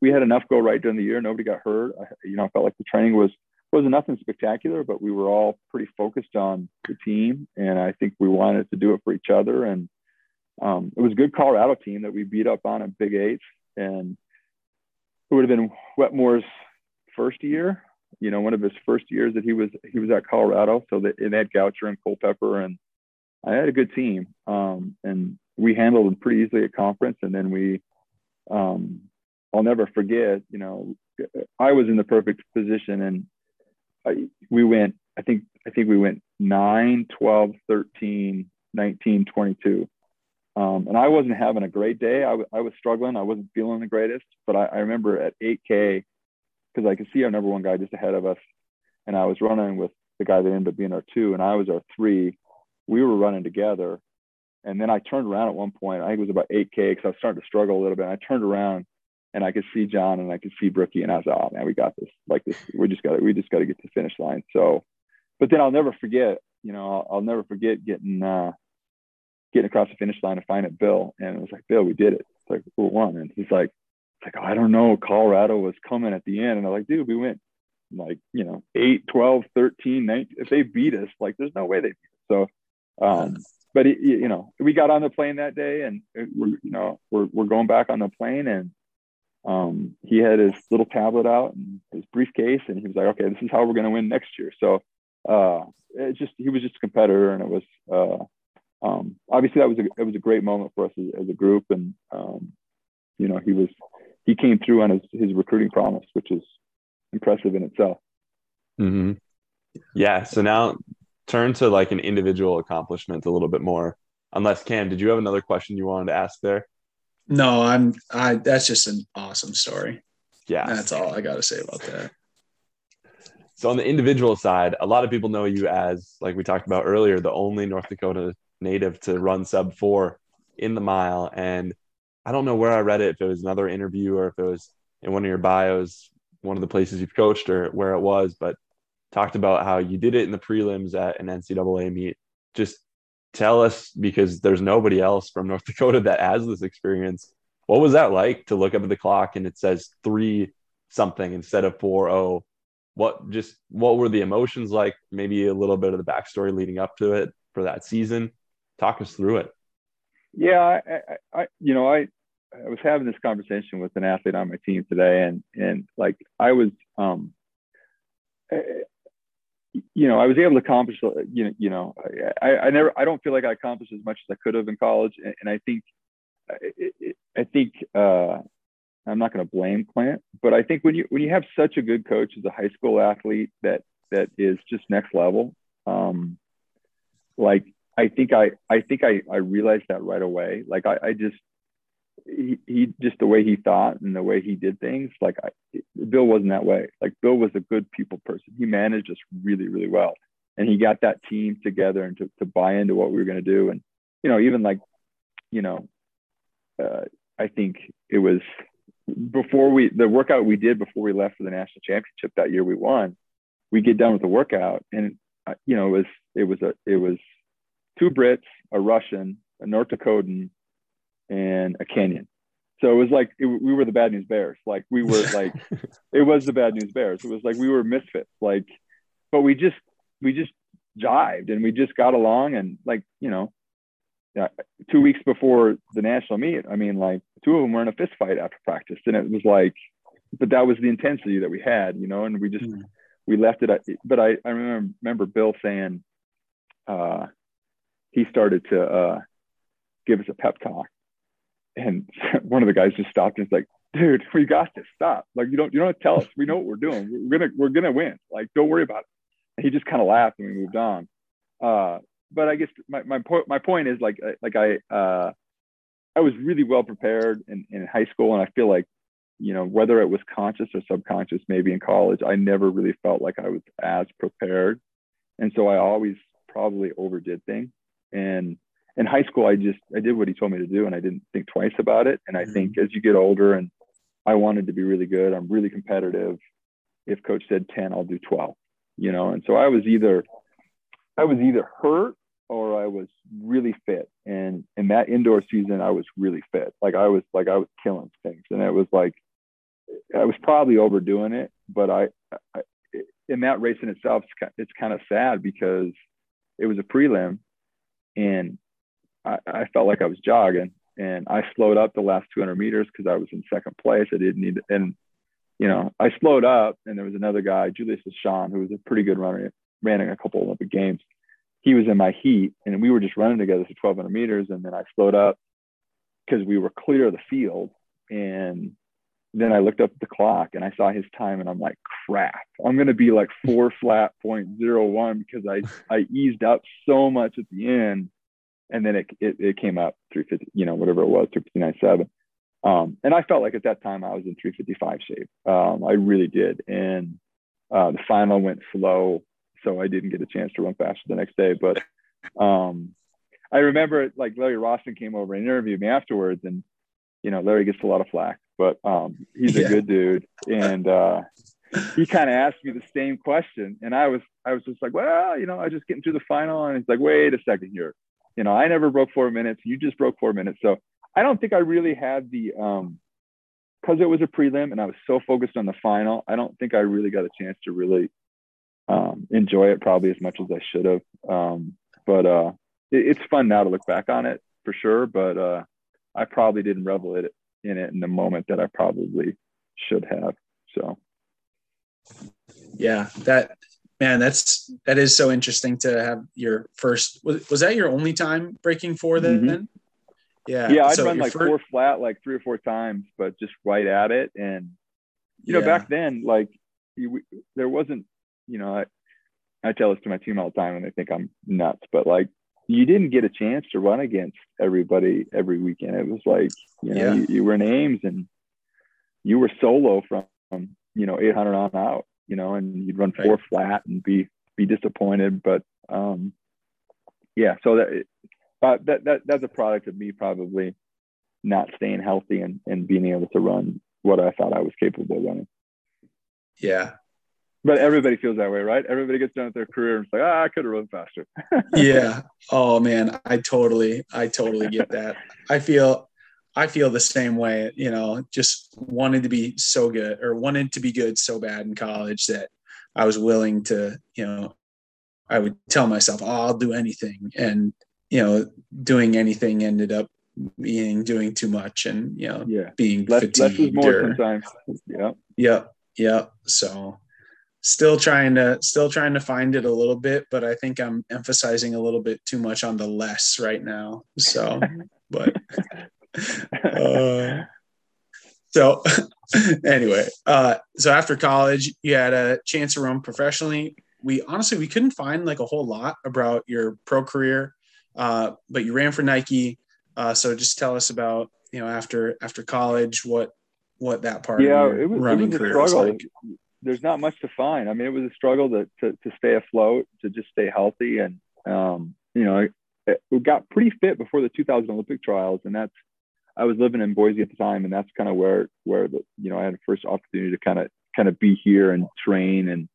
we had enough go right during the year. Nobody got hurt. I, you know, I felt like the training was wasn't nothing spectacular, but we were all pretty focused on the team, and I think we wanted to do it for each other. And um, it was a good Colorado team that we beat up on in Big Eight, and it would have been Wetmore's first year. You know, one of his first years that he was he was at Colorado. So that it had Goucher and Culpepper, and I had a good team, um, and we handled them pretty easily at conference. And then we um, I'll never forget, you know, I was in the perfect position and I, we went, I think, I think we went 9, 12, 13, 19, 22. Um, and I wasn't having a great day. I, w- I was struggling. I wasn't feeling the greatest, but I, I remember at 8K, because I could see our number one guy just ahead of us. And I was running with the guy that ended up being our two, and I was our three. We were running together. And then I turned around at one point. I think it was about 8K because I was starting to struggle a little bit. And I turned around and I could see John and I could see Brookie and I was like, oh man, we got this. Like this, we just got to, we just got to get to the finish line. So, but then I'll never forget, you know, I'll, I'll never forget getting, uh, getting across the finish line to find it Bill. And it was like, Bill, we did it. It's like, who won? And he's like, like, oh, I don't know. Colorado was coming at the end. And I'm like, dude, we went like, you know, 8, 12, 13, 19. If they beat us, like, there's no way they beat us. So, um, but it, you know, we got on the plane that day and we're, you know, we're, we're going back on the plane and um, he had his little tablet out and his briefcase, and he was like, "Okay, this is how we're going to win next year." So uh, it just he was just a competitor, and it was uh, um, obviously that was a it was a great moment for us as, as a group, and um, you know he was he came through on his his recruiting promise, which is impressive in itself. Mm-hmm. Yeah. So now turn to like an individual accomplishment a little bit more. Unless Cam, did you have another question you wanted to ask there? No, I'm I that's just an awesome story. Yeah. That's all I gotta say about that. So on the individual side, a lot of people know you as, like we talked about earlier, the only North Dakota native to run sub four in the mile. And I don't know where I read it, if it was another interview or if it was in one of your bios, one of the places you've coached or where it was, but talked about how you did it in the prelims at an NCAA meet. Just tell us because there's nobody else from North Dakota that has this experience. What was that like to look up at the clock and it says three something instead of four oh? What just what were the emotions like? Maybe a little bit of the backstory leading up to it for that season. Talk us through it. Yeah, I, I, I you know, I I was having this conversation with an athlete on my team today, and and like I was, um, you know, I was able to accomplish, you know, you know, I, I never, I don't feel like I accomplished as much as I could have in college, and, and I think, I think, uh, I'm not going to blame Clint, but I think when you when you have such a good coach as a high school athlete that that is just next level, um, like I think I I think I I realized that right away. Like I, I just he, just the way he thought and the way he did things. Like I, Bill wasn't that way. Like Bill was a good people person. He managed us really really well, and he got that team together and to, to buy into what we were going to do. And you know even like you know uh, I think it was before we the workout we did before we left for the national championship that year we won we get done with the workout and uh, you know it was it was a it was two brits a russian a north dakotan and a Kenyan. so it was like it, we were the bad news bears like we were like it was the bad news bears it was like we were misfits like but we just we just jived and we just got along and like you know yeah, two weeks before the national meet, I mean, like two of them were in a fist fight after practice, and it was like, but that was the intensity that we had, you know, and we just mm-hmm. we left it. At, but I I remember remember Bill saying, uh, he started to uh, give us a pep talk, and one of the guys just stopped and was like, "Dude, we got to stop. Like you don't you don't tell us. We know what we're doing. We're gonna we're gonna win. Like don't worry about it." And he just kind of laughed and we moved on. Uh, but I guess my, my point my point is like like I uh, I was really well prepared in, in high school, and I feel like you know whether it was conscious or subconscious, maybe in college, I never really felt like I was as prepared, and so I always probably overdid things. And in high school, I just I did what he told me to do, and I didn't think twice about it. And I mm-hmm. think as you get older, and I wanted to be really good, I'm really competitive. If coach said 10, I'll do 12, you know. And so I was either I was either hurt or I was really fit. And in that indoor season, I was really fit. Like I was like I was killing things, and it was like I was probably overdoing it. But I, I in that race in itself, it's, it's kind of sad because it was a prelim, and I, I felt like I was jogging, and I slowed up the last 200 meters because I was in second place. I didn't need, and you know, I slowed up, and there was another guy, Julius Achon, who was a pretty good runner, ran in a couple Olympic games he was in my heat and we were just running together for 1200 meters. And then I slowed up because we were clear of the field. And then I looked up at the clock and I saw his time and I'm like, crap, I'm going to be like four flat point zero one because I, I eased up so much at the end. And then it, it, it came up 350, you know, whatever it was, 359.7. Um, and I felt like at that time I was in 355 shape. Um, I really did. And uh, the final went slow so I didn't get a chance to run faster the next day. But um, I remember like Larry Rawson came over and interviewed me afterwards, and you know Larry gets a lot of flack, but um, he's a yeah. good dude, and uh, he kind of asked me the same question, and I was I was just like, well, you know, I was just getting through the final, and he's like, wait a second here, you know, I never broke four minutes, you just broke four minutes, so I don't think I really had the um because it was a prelim and I was so focused on the final, I don't think I really got a chance to really um, enjoy it probably as much as I should have. Um, but uh, it, it's fun now to look back on it for sure. But uh, I probably didn't revel it in it in the moment that I probably should have. So, yeah, that man, that's that is so interesting to have your first. Was, was that your only time breaking four then? Mm-hmm. Yeah, yeah, I'd so run like first... four flat like three or four times, but just right at it. And you know, yeah. back then, like you, there wasn't, you know, I, I tell this to my team all the time, and they think I'm nuts, but like you didn't get a chance to run against everybody every weekend. It was like, you know, yeah. you, you, were in Ames and you were solo from, you know, 800 on out, you know, and you'd run four right. flat and be, be disappointed. But, um, yeah, so that, uh, that, that, that's a product of me probably not staying healthy and, and being able to run what I thought I was capable of running. Yeah but everybody feels that way, right? Everybody gets done with their career and it's like, ah, I could have run faster. yeah. Oh man, I totally, I totally get that. I feel, I feel the same way. You know, just wanted to be so good or wanted to be good so bad in college that I was willing to, you know, I would tell myself, oh, I'll do anything, and you know, doing anything ended up being doing too much and you know, yeah, being less, fatigued. Less is more or, sometimes. Yeah. Yeah. Yeah. So still trying to still trying to find it a little bit but i think i'm emphasizing a little bit too much on the less right now so but uh, so anyway uh, so after college you had a chance to run professionally we honestly we couldn't find like a whole lot about your pro career uh, but you ran for nike uh, so just tell us about you know after after college what what that part yeah it was, running it was a struggle like there's not much to find. I mean, it was a struggle to, to, to stay afloat, to just stay healthy. And, um, you know, we got pretty fit before the 2000 Olympic trials. And that's, I was living in Boise at the time. And that's kind of where, where the, you know, I had the first opportunity to kind of, kind of be here and train and,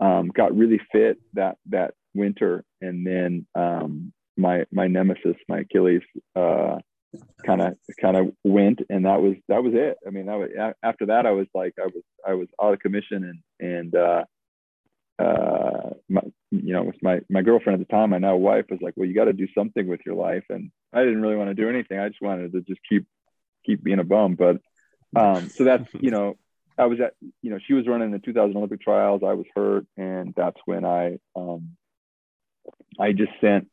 um, got really fit that, that winter. And then, um, my, my nemesis, my Achilles, kind of kind of went and that was that was it i mean that was after that i was like i was i was out of commission and and uh uh my, you know with my my girlfriend at the time my now wife was like well you got to do something with your life and i didn't really want to do anything i just wanted to just keep keep being a bum but um so that's you know i was at you know she was running the 2000 olympic trials i was hurt and that's when i um i just sent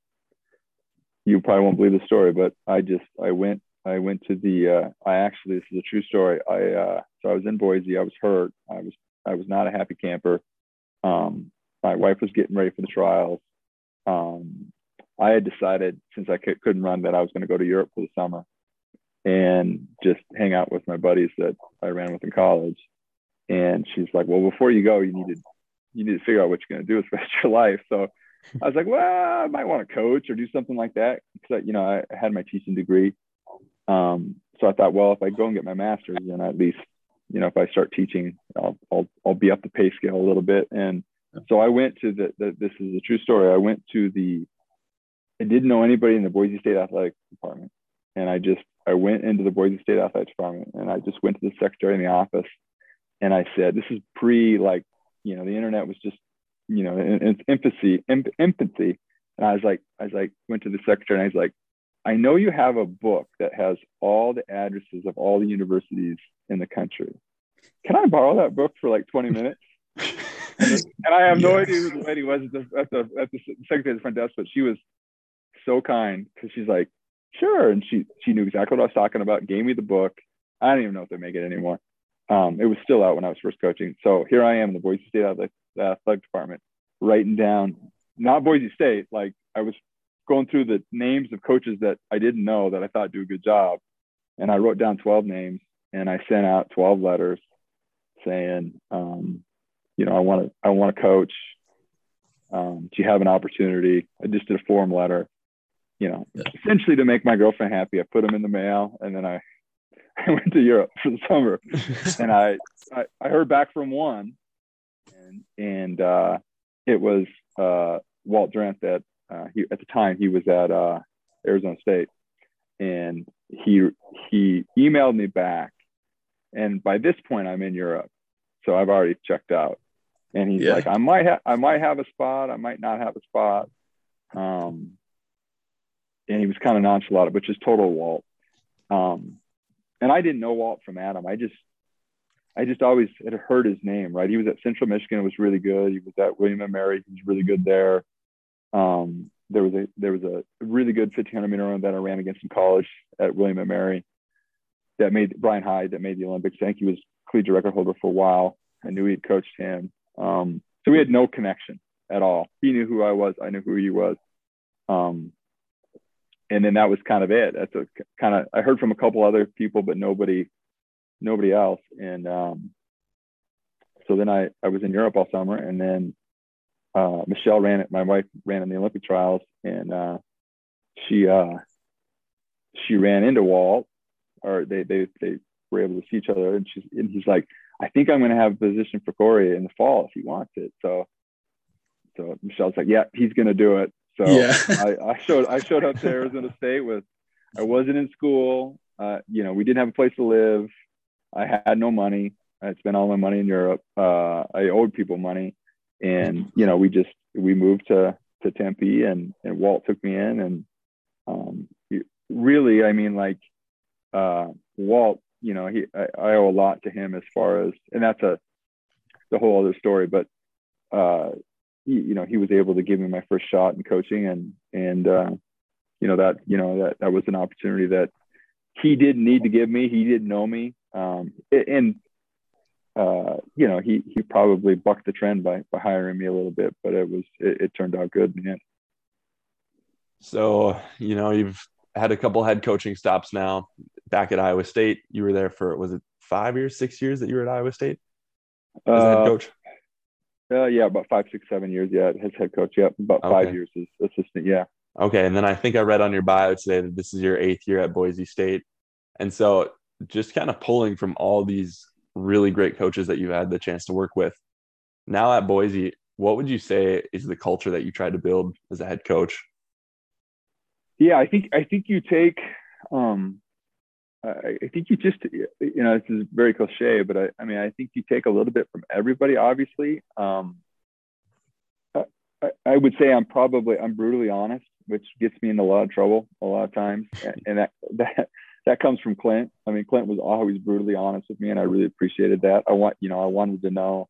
you probably won't believe the story, but I just I went I went to the uh, I actually this is a true story. I uh, so I was in Boise. I was hurt. I was I was not a happy camper. Um, my wife was getting ready for the trials. Um, I had decided since I c- couldn't run that I was going to go to Europe for the summer and just hang out with my buddies that I ran with in college. And she's like, "Well, before you go, you need to you need to figure out what you're going to do with the rest of your life." So I was like, well, I might want to coach or do something like that because you know I had my teaching degree. Um, so I thought, well, if I go and get my master's, then at least you know if I start teaching, I'll I'll, I'll be up the pay scale a little bit. And so I went to the, the this is a true story. I went to the I didn't know anybody in the Boise State Athletic Department, and I just I went into the Boise State Athletic Department and I just went to the secretary in the office, and I said, this is pre like you know the internet was just you know, in, in infancy, infancy. And I was like, I was like, went to the secretary and I was like, I know you have a book that has all the addresses of all the universities in the country. Can I borrow that book for like 20 minutes? and I have no idea who the lady was at the, at the, at the secretary at the front desk, but she was so kind because she's like, sure. And she, she knew exactly what I was talking about, gave me the book. I don't even know if they make it anymore. Um, it was still out when I was first coaching. So here I am in the Boise State Athletic, athletic department, writing down not Boise State. Like I was going through the names of coaches that I didn't know that I thought do a good job, and I wrote down 12 names and I sent out 12 letters saying, um, you know, I want to I want to coach. Um, do you have an opportunity? I just did a form letter, you know, yeah. essentially to make my girlfriend happy. I put them in the mail, and then I I went to Europe for the summer, and I, I, I heard back from one, and and uh, it was uh, Walt Drenth that uh, he at the time he was at uh, Arizona State, and he he emailed me back, and by this point I'm in Europe, so I've already checked out, and he's yeah. like I might have I might have a spot, I might not have a spot, um, and he was kind of nonchalant, which is total Walt. Um, and I didn't know Walt from Adam. I just I just always had heard his name, right? He was at Central Michigan, it was really good. He was at William and Mary, he was really good there. Um, there was a there was a really good 1500 meter run that I ran against in college at William and Mary that made Brian Hyde that made the Olympics. I think he was collegiate record holder for a while. I knew he had coached him. Um, so we had no connection at all. He knew who I was. I knew who he was. Um, and then that was kind of it. That's a kind of I heard from a couple other people, but nobody, nobody else. And um, so then I I was in Europe all summer, and then uh, Michelle ran it. My wife ran in the Olympic trials, and uh, she uh, she ran into Walt, or they they they were able to see each other, and she's and he's like, I think I'm going to have a position for Corey in the fall if he wants it. So so Michelle's like, yeah, he's going to do it. So yeah. I, I showed I showed up to Arizona State with I wasn't in school. Uh, you know, we didn't have a place to live. I had no money. I spent all my money in Europe. Uh, I owed people money and you know we just we moved to to Tempe and and Walt took me in and um, really I mean like uh, Walt you know he I, I, owe a lot to him as far as and that's a the whole other story but uh, he, you know he was able to give me my first shot in coaching and and uh, you know that you know that that was an opportunity that he didn't need to give me. He didn't know me. Um, and uh, you know, he he probably bucked the trend by by hiring me a little bit, but it was it, it turned out good in the end. So you know, you've had a couple head coaching stops now. Back at Iowa State, you were there for was it five years, six years that you were at Iowa State as uh, head coach? Uh, yeah, about five, six, seven years. Yeah, as head coach. Yeah, about okay. five years as assistant. Yeah. Okay, and then I think I read on your bio today that this is your eighth year at Boise State, and so just kind of pulling from all these really great coaches that you've had the chance to work with. Now at Boise, what would you say is the culture that you tried to build as a head coach? Yeah, I think I think you take um I, I think you just you know this is very cliche, but I, I mean I think you take a little bit from everybody. Obviously, um, I, I would say I'm probably I'm brutally honest, which gets me in a lot of trouble a lot of times, and that that that comes from Clint. I mean, Clint was always brutally honest with me, and I really appreciated that. I want, you know, I wanted to know,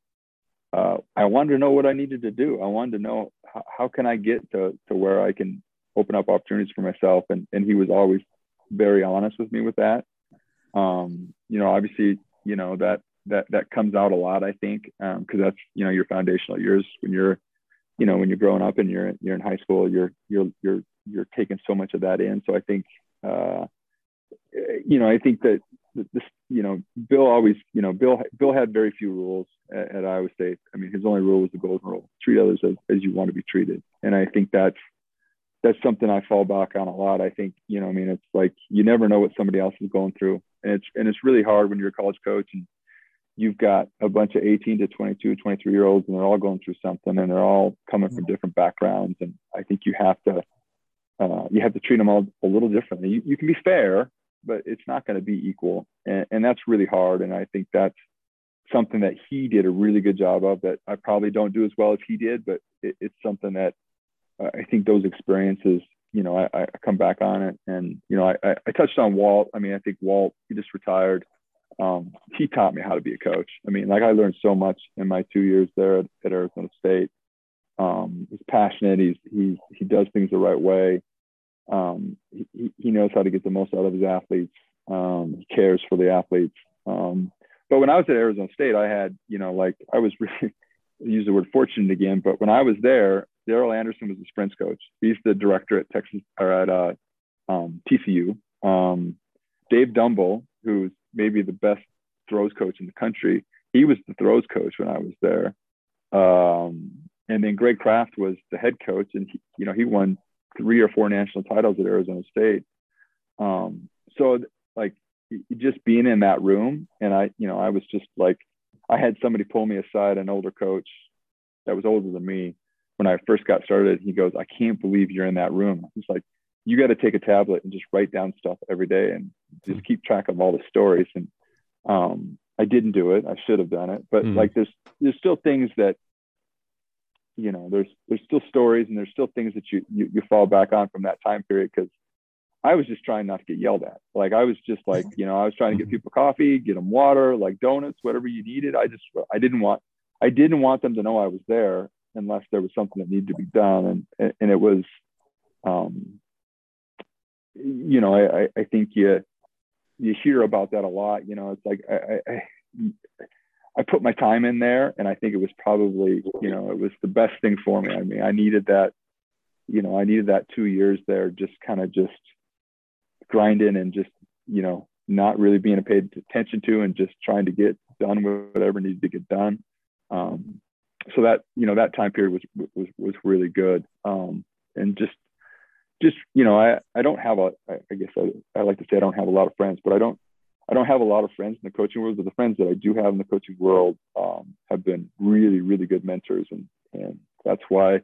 uh, I wanted to know what I needed to do. I wanted to know how, how can I get to to where I can open up opportunities for myself, and and he was always very honest with me with that. Um, you know, obviously, you know that that that comes out a lot, I think, because um, that's you know your foundational years when you're, you know, when you're growing up and you're you're in high school, you're you're you're you're taking so much of that in. So I think. Uh, you know, I think that this, you know, Bill always, you know, Bill Bill had very few rules at, at Iowa State. I mean, his only rule was the golden rule: treat others as, as you want to be treated. And I think that's that's something I fall back on a lot. I think, you know, I mean, it's like you never know what somebody else is going through, and it's and it's really hard when you're a college coach and you've got a bunch of 18 to 22, 23 year olds, and they're all going through something, and they're all coming from different backgrounds. And I think you have to uh, you have to treat them all a little differently. You, you can be fair, but it's not going to be equal. And, and that's really hard. And I think that's something that he did a really good job of that I probably don't do as well as he did, but it, it's something that uh, I think those experiences, you know, I, I, come back on it. And, you know, I, I touched on Walt. I mean, I think Walt, he just retired. Um, he taught me how to be a coach. I mean, like I learned so much in my two years there at, at Arizona State. Um, he's passionate. He's, he's, he does things the right way. Um, he, he knows how to get the most out of his athletes. Um, he cares for the athletes. Um, but when I was at Arizona State, I had, you know, like I was really use the word fortunate again, but when I was there, Darrell Anderson was the sprints coach. He's the director at Texas or at uh, um, TCU. Um, Dave Dumble, who's maybe the best throws coach in the country, he was the throws coach when I was there. Um, and then Greg Kraft was the head coach, and he, you know he won three or four national titles at Arizona State. Um, so like just being in that room, and I, you know, I was just like, I had somebody pull me aside, an older coach that was older than me when I first got started. He goes, I can't believe you're in that room. He's like, you got to take a tablet and just write down stuff every day and just keep track of all the stories. And um, I didn't do it. I should have done it. But mm-hmm. like, there's there's still things that you know there's there's still stories and there's still things that you you, you fall back on from that time period because I was just trying not to get yelled at. Like I was just like, you know, I was trying to get people coffee, get them water, like donuts, whatever you needed. I just, I didn't want, I didn't want them to know I was there unless there was something that needed to be done. And, and it was, um, you know, I, I think you, you hear about that a lot, you know, it's like, I, I, I put my time in there and I think it was probably, you know, it was the best thing for me. I mean, I needed that, you know, I needed that two years there, just kind of just grinding and just, you know, not really being paid attention to and just trying to get done with whatever needed to get done. Um, so that, you know, that time period was, was, was really good. Um, and just, just, you know, I, I don't have a, I guess I, I like to say I don't have a lot of friends, but I don't, I don't have a lot of friends in the coaching world, but the friends that I do have in the coaching world um, have been really, really good mentors, and and that's why,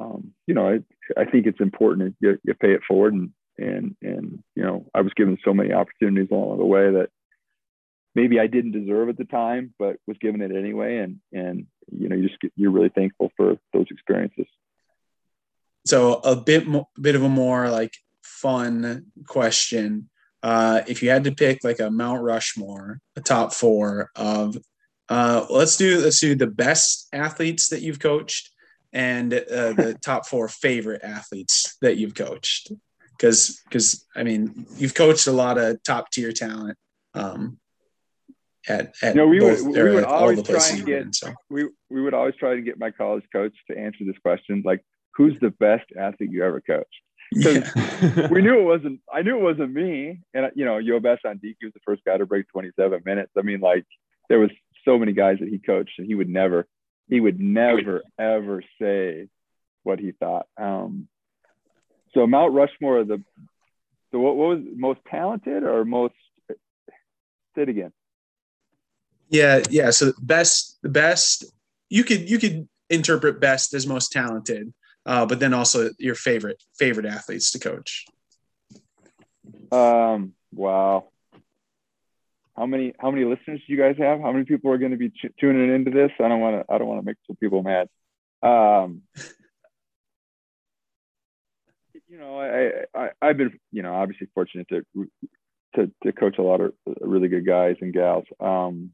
um, you know, I, I think it's important you, you pay it forward, and and and you know, I was given so many opportunities along the way that maybe I didn't deserve at the time, but was given it anyway, and and you know, you just get, you're really thankful for those experiences. So a bit more, bit of a more like fun question uh, if you had to pick like a Mount Rushmore, a top four of, uh, let's do let's do the best athletes that you've coached and uh, the top four favorite athletes that you've coached. Because because I mean you've coached a lot of top tier talent. Um, at, at know, we both, would, we would always try and get so. we, we would always try to get my college coach to answer this question like who's the best athlete you ever coached because yeah. we knew it wasn't. I knew it wasn't me. And you know, Yobes Ondieki was the first guy to break 27 minutes. I mean, like there was so many guys that he coached, and he would never, he would never ever say what he thought. Um, so Mount Rushmore, the, the what, what was most talented or most? Say it again. Yeah, yeah. So best, the best. You could you could interpret best as most talented uh, but then also your favorite favorite athletes to coach. Um. Wow. How many how many listeners do you guys have? How many people are going to be ch- tuning into this? I don't want to I don't want to make some people mad. Um. you know, I, I I've been you know obviously fortunate to to to coach a lot of really good guys and gals. Um.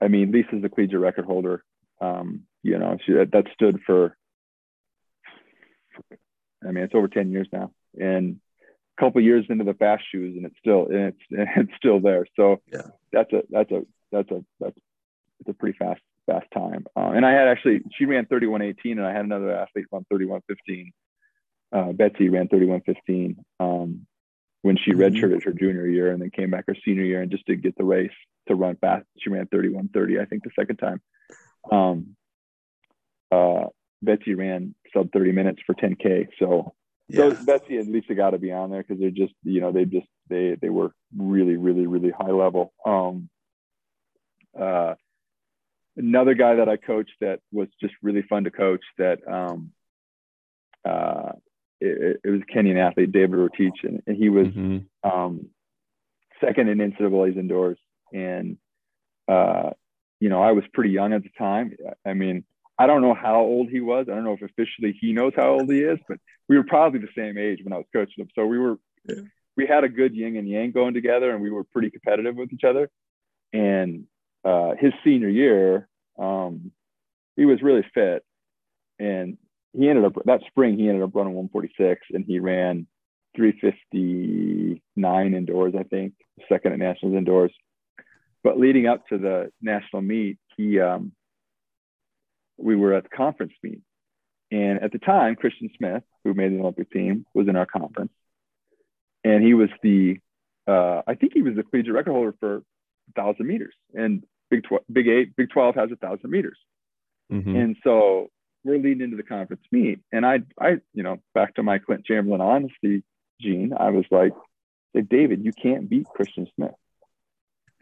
I mean, Lisa's the collegiate record holder. Um, you know, she that stood for I mean, it's over 10 years now and a couple years into the fast shoes and it's still, and it's, it's still there. So yeah. that's a, that's a, that's a, that's it's a pretty fast, fast time. Uh, and I had actually, she ran 3118 and I had another athlete run 3115. Uh, Betsy ran 3115 um, when she mm-hmm. redshirted her junior year and then came back her senior year and just did get the race to run fast. She ran 3130, I think the second time. Um, uh, Betsy ran sub 30 minutes for 10K. So, yeah. so Betsy and Lisa got to be on there because they're just, you know, they just, they, they were really, really, really high level. Um, uh, another guy that I coached that was just really fun to coach that, um, uh, it, it was a Kenyan athlete, David Rotich, and, and he was mm-hmm. um, second in NCAA's indoors. And, uh, you know, I was pretty young at the time. I mean, I don't know how old he was. I don't know if officially he knows how old he is, but we were probably the same age when I was coaching him. So we were, yeah. we had a good yin and yang going together, and we were pretty competitive with each other. And uh, his senior year, um, he was really fit, and he ended up that spring he ended up running 146, and he ran 359 indoors, I think, second at nationals indoors. But leading up to the national meet, he um, we were at the conference meet. And at the time, Christian Smith, who made the Olympic team, was in our conference. And he was the, uh, I think he was the collegiate record holder for 1,000 meters. And Big, Tw- Big 8, Big 12 has 1,000 meters. Mm-hmm. And so we're leading into the conference meet. And I, I, you know, back to my Clint Chamberlain honesty gene, I was like, David, you can't beat Christian Smith.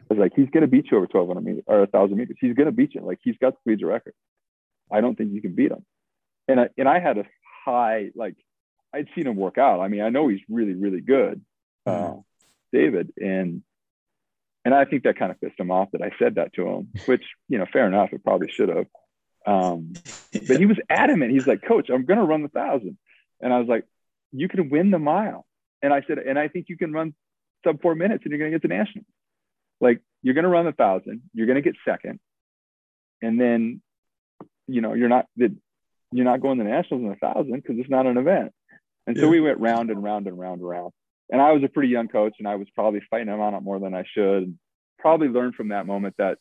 I was like, he's going to beat you over 1,200 meters or 1,000 meters. He's going to beat you. Like, he's got the collegiate record. I don't think you can beat him. And I, and I had a high, like, I'd seen him work out. I mean, I know he's really, really good, uh, mm-hmm. David. And, and I think that kind of pissed him off that I said that to him, which, you know, fair enough. It probably should have. Um, but he was adamant. He's like, coach, I'm going to run the thousand. And I was like, you can win the mile. And I said, and I think you can run sub four minutes and you're going to get the national. Like you're going to run the thousand, you're going to get second, and then, you know, you're not you're not going to nationals in a thousand because it's not an event. And so we went round and round and round and round. And I was a pretty young coach, and I was probably fighting him on it more than I should. Probably learned from that moment that,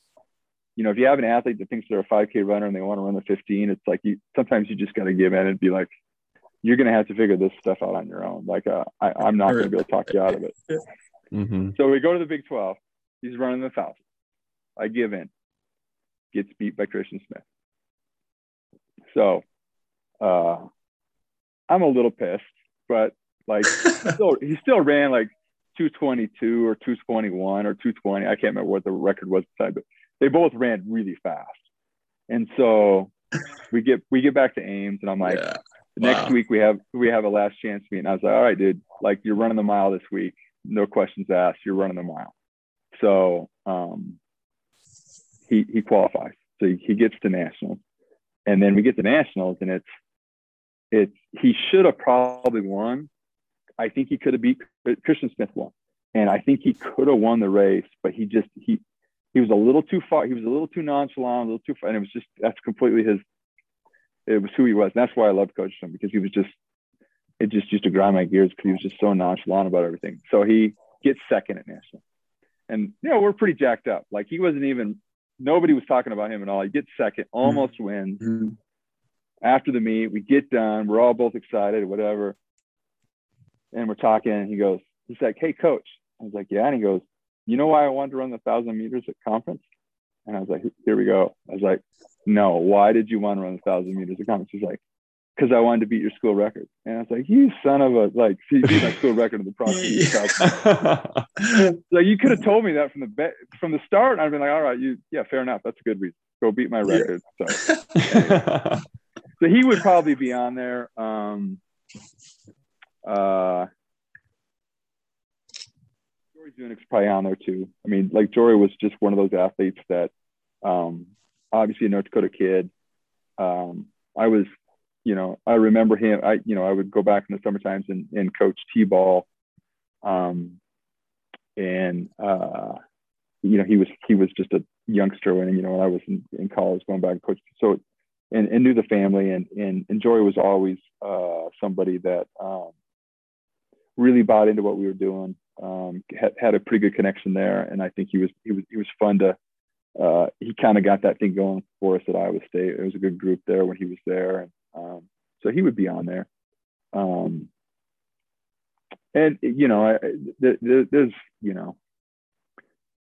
you know, if you have an athlete that thinks they're a 5K runner and they want to run the 15, it's like you sometimes you just got to give in and be like, you're going to have to figure this stuff out on your own. Like, uh, I, I'm not going to be able to talk you out of it. Mm-hmm. So we go to the Big 12. He's running the thousand. I give in. Gets beat by Christian Smith. So uh, I'm a little pissed, but like he still, he still ran like 222 or 221 or 220. I can't remember what the record was but they both ran really fast. And so we get we get back to Ames, and I'm like, Yeah. next Wow. week we have we have a last chance meet. And I was like, all right, dude, like you're running the mile this week, no questions asked. You're running the mile. So um, he he qualifies. So he, he gets to nationals, and then we get to nationals, and it's it's he should have probably won. I think he could have beat Christian Smith won, and I think he could have won the race, but he just he he was a little too far. He was a little too nonchalant, a little too far, and it was just that's completely his. It was who he was. And that's why I loved coaching him because he was just it just used to grind my gears because he was just so nonchalant about everything. So he gets second at national, and you know we're pretty jacked up. Like he wasn't even nobody was talking about him at all. He gets second, almost wins. Mhm. After the meet, we get done. We're all both excited, whatever. And we're talking. And he goes, he's like, "Hey, coach." I was like, "Yeah." And he goes, "You know why I wanted to run the thousand meters at conference?" And I was like, "Here we go." I was like, "No. Why did you want to run the thousand meters at conference?" He's like, "Because I wanted to beat your school record." And I was like, "You son of a like, see, beat my school record in the pro." Yeah. like you could have told me that from the be- from the start. I'd been like, "All right, you yeah, fair enough. That's a good reason. Go beat my Yeah. record." So so he would probably be on there. Um, uh, Jory Zunich's probably on there too. I mean, like Jory was just one of those athletes that, um, obviously a North Dakota kid. Um, I was, you know, I remember him. I, you know, I would go back in the summer times and, and coach T-ball. Um, and, uh, you know, he was, he was just a youngster when, you know, when I was in, in college going back and coach. So and, and knew the family and, and, and Jory was always uh, somebody that um, really bought into what we were doing. Um, had, had a pretty good connection there, and I think he was he was he was fun to. Uh, he kind of got that thing going for us at Iowa State. It was a good group there when he was there, and um, so he would be on there. Um, and you know, I, there, there, there's you know,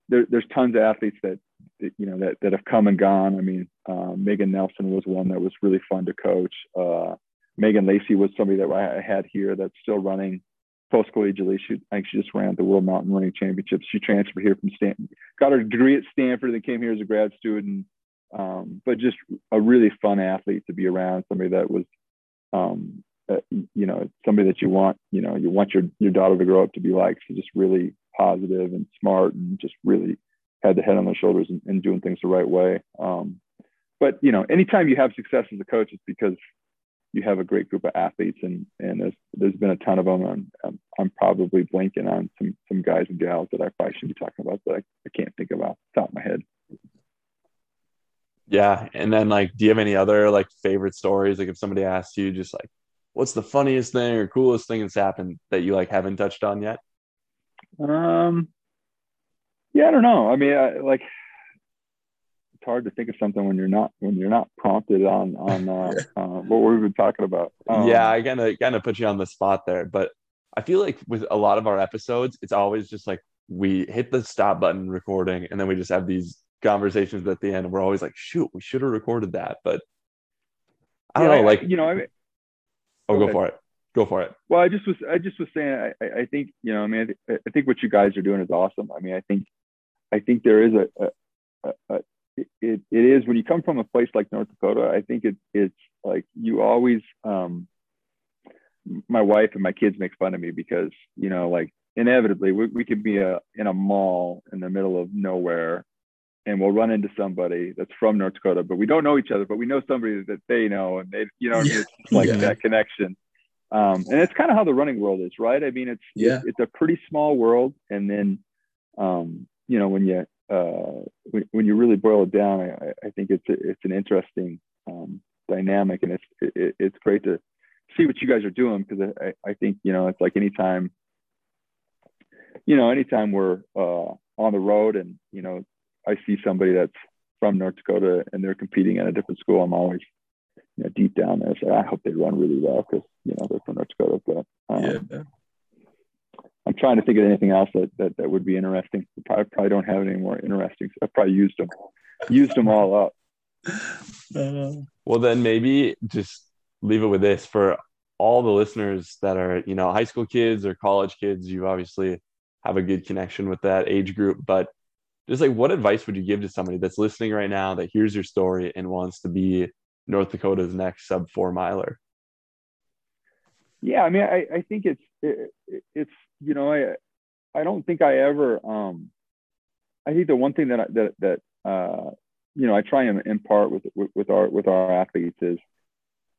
there, there's tons of athletes that that, you know that that have come and gone. I mean, uh, Megan Nelson was one that was really fun to coach. Uh, Megan Lacey was somebody that I had here that's still running post collegially. She I think she just ran the World Mountain Running Championships. She transferred here from Stanford, got her degree at Stanford, then came here as a grad student. Um, but just a really fun athlete to be around. Somebody that was, um, uh, you know, somebody that you want. You know, you want your your daughter to grow up to be like. She's just really positive and smart and just really had the head on their shoulders and, and doing things the right way. Um, but you know, anytime you have success as a coach, it's because you have a great group of athletes, and and there's there's been a ton of them. And I'm, I'm probably blanking on some some guys and gals that I probably should be talking about that I, I can't think the top of my head. Yeah. And then like, do you have any other like favorite stories? Like if somebody asked you just like, what's the funniest thing or coolest thing that's happened that you like haven't touched on yet? Um, yeah, I don't know. I mean, I, like it's hard to think of something when you're not when you're not prompted on on uh, uh, what we've been talking about. Um, yeah, I kind of kind of put you on the spot there, but I feel like with a lot of our episodes, it's always just like we hit the stop button recording, and then we just have these conversations at the end. We're always like, shoot, we should have recorded that, but I don't yeah, know. Like, you know, I mean, oh, go go for it. Go for it. Well, I just was I just was saying I, I think you know I mean I, thi- I think what you guys are doing is awesome. I mean I think I think there is a, a, a, a it, it it is when you come from a place like North Dakota. I think it it's like you always um my wife and my kids make fun of me because you know like inevitably we, we could be a in a mall in the middle of nowhere and we'll run into somebody that's from North Dakota, but we don't know each other, but we know somebody that they know, and they, you know, what I mean? Yeah. it's like Yeah. that connection. Um, and it's kind of how the running world is, right? I mean, it's yeah, it's a pretty small world, and then um, you know when you uh, when, when you really boil it down, I, I think it's a, it's an interesting um, dynamic, and it's it, it's great to see what you guys are doing because I, I think you know it's like anytime you know anytime we're uh, on the road and you know I see somebody that's from North Dakota and they're competing at a different school, I'm always you know deep down there say I hope they run really well because you know they're from North Dakota. But um, yeah. I'm trying to think of anything else that that, that would be interesting. probably probably don't have any more interesting. I probably used them used them all up. Well, then maybe just leave it with this for all the listeners that are you know high school kids or college kids. You obviously have a good connection with that age group, but just like what advice would you give to somebody that's listening right now that hears your story and wants to be North Dakota's next sub four miler? Yeah, I mean, I, I think it's it, it's you know I I don't think I ever um I think the one thing that I, that that uh you know I try and impart with with, our with our athletes is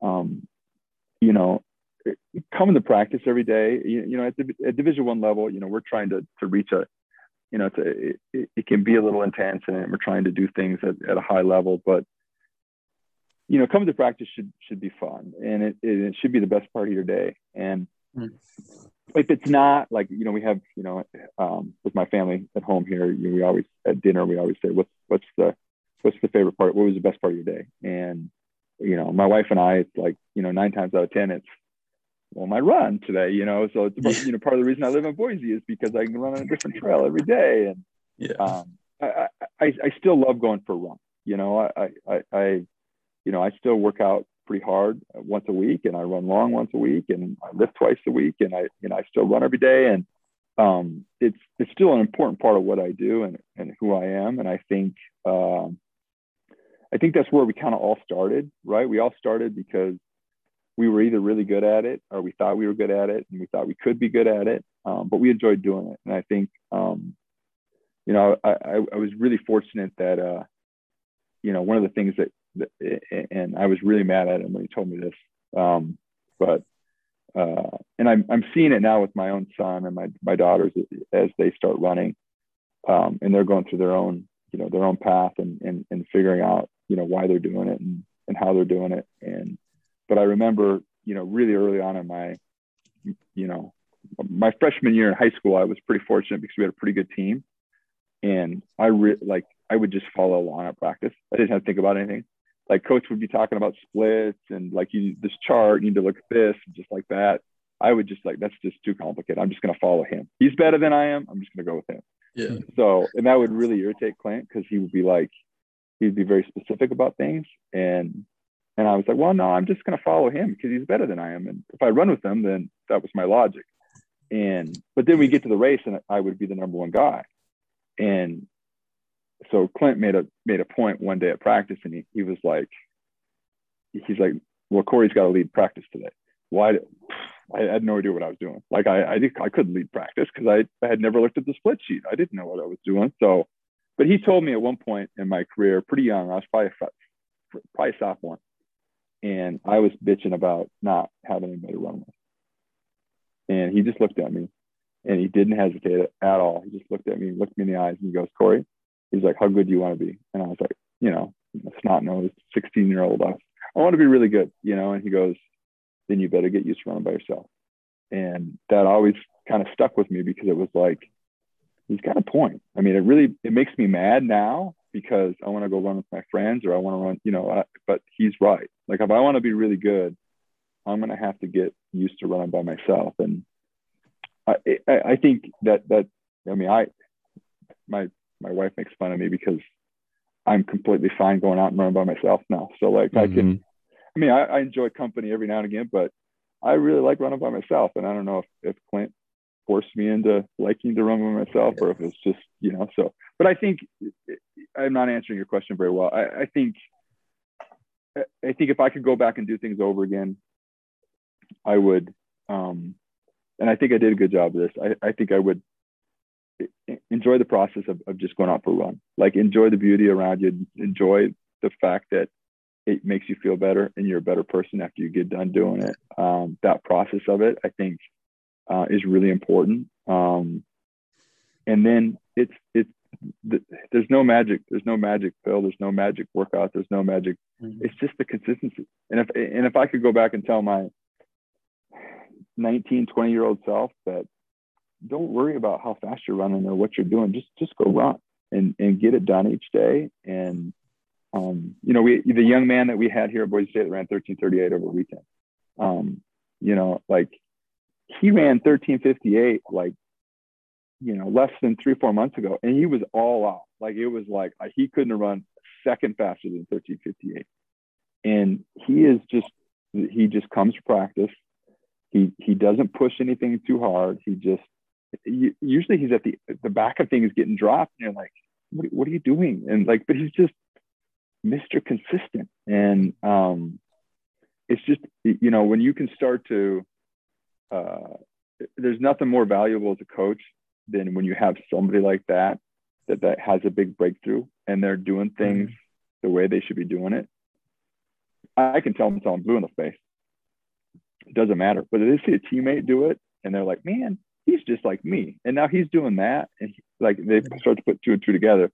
um you know coming to practice every day you, you know at the at division one level you know we're trying to to reach a you know, it's a, it, it, can be a little intense and we're trying to do things at, at a high level, but you know, coming to practice should, should be fun and it, it, should be the best part of your day. And mm. if it's not like, you know, we have, you know, um, with my family at home here, you know, we always at dinner, we always say, what's, what's the, what's the favorite part? What was the best part of your day? And, you know, my wife and I, it's like, you know, nine times out of 10, it's, well, my run today, you know. So it's you know part of the reason I live in Boise is because I can run on a different trail every day, and yeah, um, I, I I still love going for a run. You know, I I I you know I still work out pretty hard once a week, and I run long once a week, and I lift twice a week, and I you know I still run every day, and um, it's it's still an important part of what I do and and who I am, and I think um, I think that's where we kind of all started, right? We all started because we were either really good at it or we thought we were good at it and we thought we could be good at it um, but we enjoyed doing it. And i think um, you know I, I, I, was really fortunate that uh, you know one of the things that, that, and i was really mad at him when he told me this um, but uh, and I'm, I'm seeing it now with my own son and my, my daughters as they start running um, and they're going through their own you know their own path and, and, and figuring out you know why they're doing it and, and how they're doing it. And but I remember, you know, really early on in my, you know, my freshman year in high school, I was pretty fortunate because we had a pretty good team, and I re- like I would just follow along at practice. I didn't have to think about anything. Like coach would be talking about splits and like you this chart, you need to look at this, just like that. I would just like that's just too complicated. I'm just gonna follow him. He's better than I am. I'm just gonna go with him. Yeah. So and that would really irritate Clint because he would be like, he'd be very specific about things, and and I was like, well, no, I'm just going to follow him because he's better than I am. And if I run with him, then that was my logic. And, but then we get to the race and I would be the number one guy. And so Clint made a, made a point one day at practice and he, he was like, he's like, well, Corey's got to lead practice today. Why? I had no idea what I was doing. Like I, I, I couldn't lead practice because I, I had never looked at the split sheet. I didn't know what I was doing. So, but he told me at one point in my career, pretty young, I was probably, probably sophomore and I was bitching about not having anybody to run with. And he just looked at me and he didn't hesitate at all. He just looked at me, looked me in the eyes, and he goes, Corey, he's like, How good do you want to be? And I was like, You know, snot nosed 16 year old us. I want to be really good, you know. And he goes, Then you better get used to running by yourself. And that always kind of stuck with me because it was like, he's got a point. I mean, it really it makes me mad now because I want to go run with my friends or I want to run, you know, I, but he's right. Like if I want to be really good, I'm going to have to get used to running by myself. And I, I, I think that, that, I mean, I, my, my wife makes fun of me because I'm completely fine going out and running by myself now. So like mm-hmm. I can, mm-hmm. I mean, I, I enjoy company every now and again, but I really like running by myself. And I don't know if, if Clint forced me into liking to run by myself or if it's just you know so but i think i'm not answering your question very well. I, I think i think if i could go back and do things over again i would um and i think i did a good job of this. I, I think i would enjoy the process of, of just going out for a run. Like enjoy the beauty around you. Enjoy the fact that it makes you feel better and you're a better person after you get done doing it. Um, that process of it, I think, uh, is really important. Um, and then it's it's there's no magic. There's no magic pill. There's no magic workout. There's no magic. Mm-hmm. It's just the consistency. And if and if I could go back and tell my 19, 20 year old self that don't worry about how fast you're running or what you're doing. Just just go run and and get it done each day. And um, you know, we the young man that we had here at Boise State that ran 1338 over the weekend. Um, you know, like he ran 1358 like you know less than three four months ago, and he was all out. Like it was like he couldn't run second faster than 1358. And he is just he just comes to practice. He he doesn't push anything too hard. He just usually he's at the the back of things getting dropped, and you're like, what, what are you doing? And like, but he's just Mr. Consistent, and um, it's just you know when you can start to uh, there's nothing more valuable as a coach than when you have somebody like that that that has a big breakthrough and they're doing things mm-hmm. the way they should be doing it. I can tell them I'm blue in the face. It doesn't matter. But if they see a teammate do it and they're like, man, he's just like me. And now he's doing that. And he, like they start to put two and two together.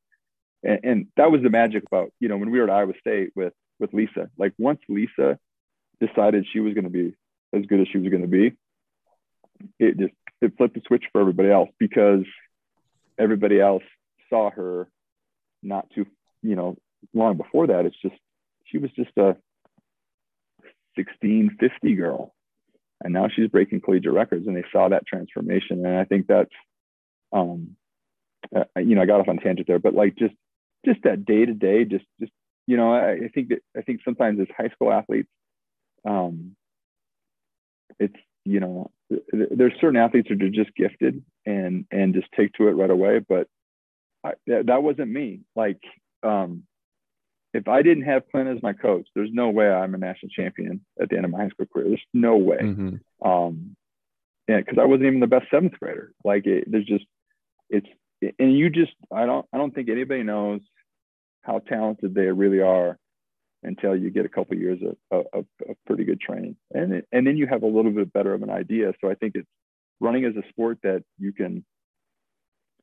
And, and that was the magic about, you know, when we were at Iowa State with, with Lisa, like once Lisa decided she was going to be as good as she was going to be, it just, it flipped the switch for everybody else because everybody else saw her not too, you know, long before that. It's just, she was just a 1650 girl and now she's breaking collegiate records and they saw that transformation and i think that's um uh, you know i got off on tangent there but like just just that day to day just just you know I, I, think that i think sometimes as high school athletes um it's you know there's certain athletes that are just gifted and and just take to it right away but I, that, that wasn't me like um if I didn't have Clint as my coach, there's no way I'm a national champion at the end of my high school career. There's no way. Mm-hmm. Um, and because I wasn't even the best seventh grader. Like it, there's just it's and you just I don't I don't think anybody knows how talented they really are until you get a couple of years of, of, of, pretty good training, and it, and then you have a little bit better of an idea. So I think it's running as a sport that you can,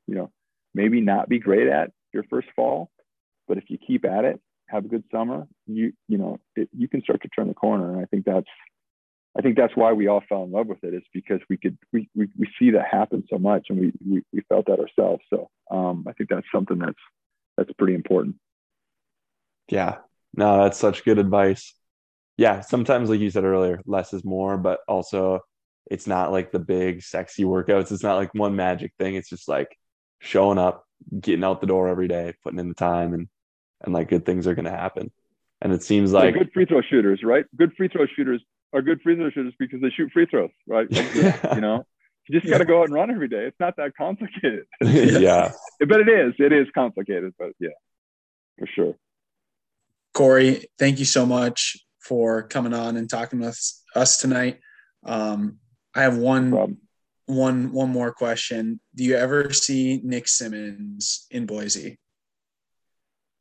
you know, maybe not be great at your first fall, but if you keep at it have a good summer, you you know it, you can start to turn the corner. And I think that's I think that's why we all fell in love with it is because we could we we, we see that happen so much and we, we we felt that ourselves. So um, I think that's something that's that's pretty important. Yeah, no, that's such good advice. Yeah, sometimes like you said earlier, less is more, but also it's not like the big sexy workouts. It's not like one magic thing. It's just like showing up, getting out the door every day, putting in the time and and like good things are going to happen. And it seems like good free throw shooters, right? Good free throw shooters are good free throw shooters because they shoot free throws, right? Like, you know, you just got to go out and run every day. It's not that complicated. yeah, but it is. It is complicated, but yeah, for sure. Corey, thank you so much for coming on and talking with us tonight. Um, I have one, no one, one more question. Do you ever see Nick Symmonds in Boise?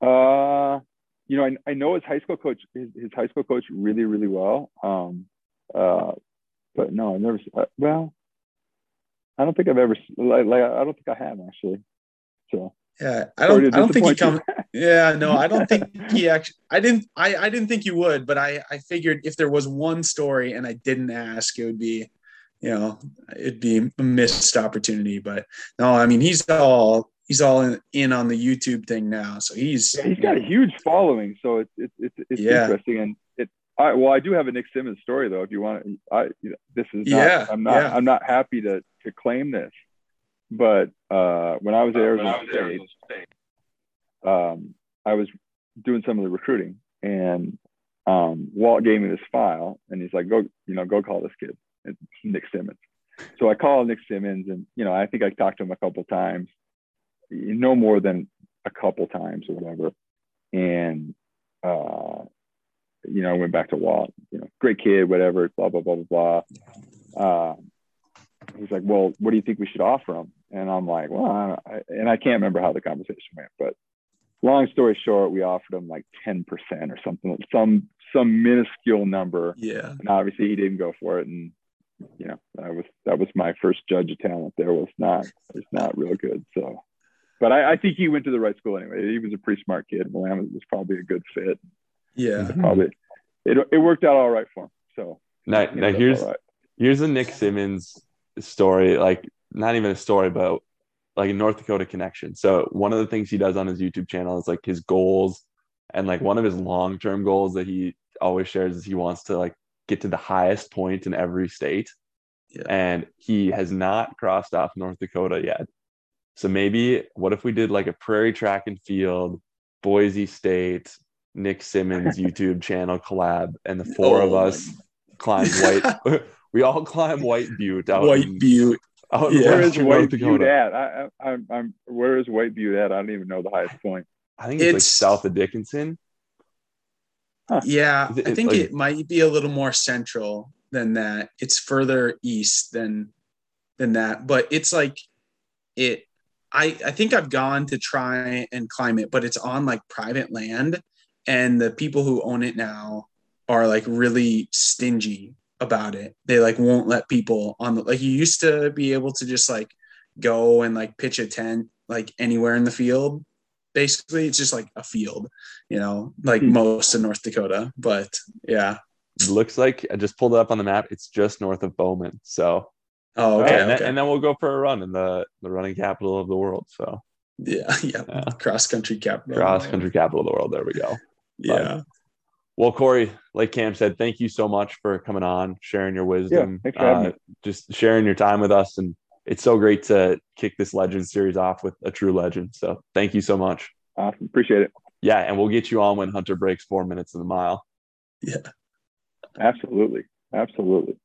Uh, you know, I, I know his high school coach, his, his high school coach really, really well. Um, uh, but no, I never, uh, well, I don't think I've ever, like, like, I don't think I have actually. So, yeah, I don't, I don't think he comes. Yeah, no, I don't think he actually, I didn't, I, I didn't think you would, but I, I figured if there was one story and I didn't ask, it would be, you know, it'd be a missed opportunity. But no, I mean, he's all he's all in, in on the YouTube thing now. So he's yeah, he's got a huge following. So it's it's it's, it's yeah. interesting and it. I, well, I do have a Nick Symmonds story though. If you want, I this is not, yeah. I'm not yeah. I'm not happy to to claim this, but uh, when I was at Arizona, State, State, um, I was doing some of the recruiting, and um, Walt gave me this file, and he's like, "Go, you know, go call this kid." It's Nick Symmonds. So I called Nick Symmonds, and you know, I think I talked to him a couple times, no more than a couple times or whatever. And, uh, you know, I went back to Walt, you know, great kid, whatever, blah, blah, blah, blah, blah. Uh, he's like, well, what do you think we should offer him? And I'm like, well, I, and I can't remember how the conversation went, but long story short, we offered him like 10% or something, some some minuscule number. Yeah. And obviously he didn't go for it. And you know, that was that was my first judge of talent there was not was not real good. So but I, I think he went to the right school anyway. He was a pretty smart kid. Willamette was probably a good fit. Yeah. Probably it it worked out all right for him. So Now, now here's all right. here's a Nick Simmons story, like not even a story, but like a North Dakota connection. So one of the things he does on his YouTube channel is like his goals and like one of his long-term goals that he always shares is he wants to like get to the highest point in every state. Yeah. And he has not crossed off North Dakota yet. So maybe what if we did like a prairie track and field, Boise State, Nick Symmonds YouTube channel collab, and the oh four of Oh my- us climb white. we all climb White Butte out White in, Butte. out oh, Yeah. Where is western White Butte at? I, I, I'm, I'm, where is White Butte at? I don't even know the highest point. I think it's, like south of Dickinson. Yeah, it- I think like- it might be a little more central than that. It's further east than than that, but it's like it. I I think I've gone to try and climb it, but it's on like private land, and the people who own it now are like really stingy about it. They like won't let people on the like you used to be able to just like go and like pitch a tent like anywhere in the field. Basically, it's just like a field, you know, like Hmm. most of North Dakota. But yeah. Looks like I just pulled it up on the map. It's just north of Bowman. So Oh, okay. and, then, and then we'll go for a run in the the running capital of the world. So yeah, yeah. Yeah. Cross country capital. cross country capital of the world. There we go. Yeah. Well, Corey, like Cam said, thank you so much for coming on, sharing your wisdom, thanks for uh, just sharing your time with us. And it's so great to kick this legend series off with a true legend. So thank you so much. Awesome. Appreciate it. Yeah, and we'll get you on when Hunter breaks four minutes in the mile. Yeah. Absolutely. Absolutely.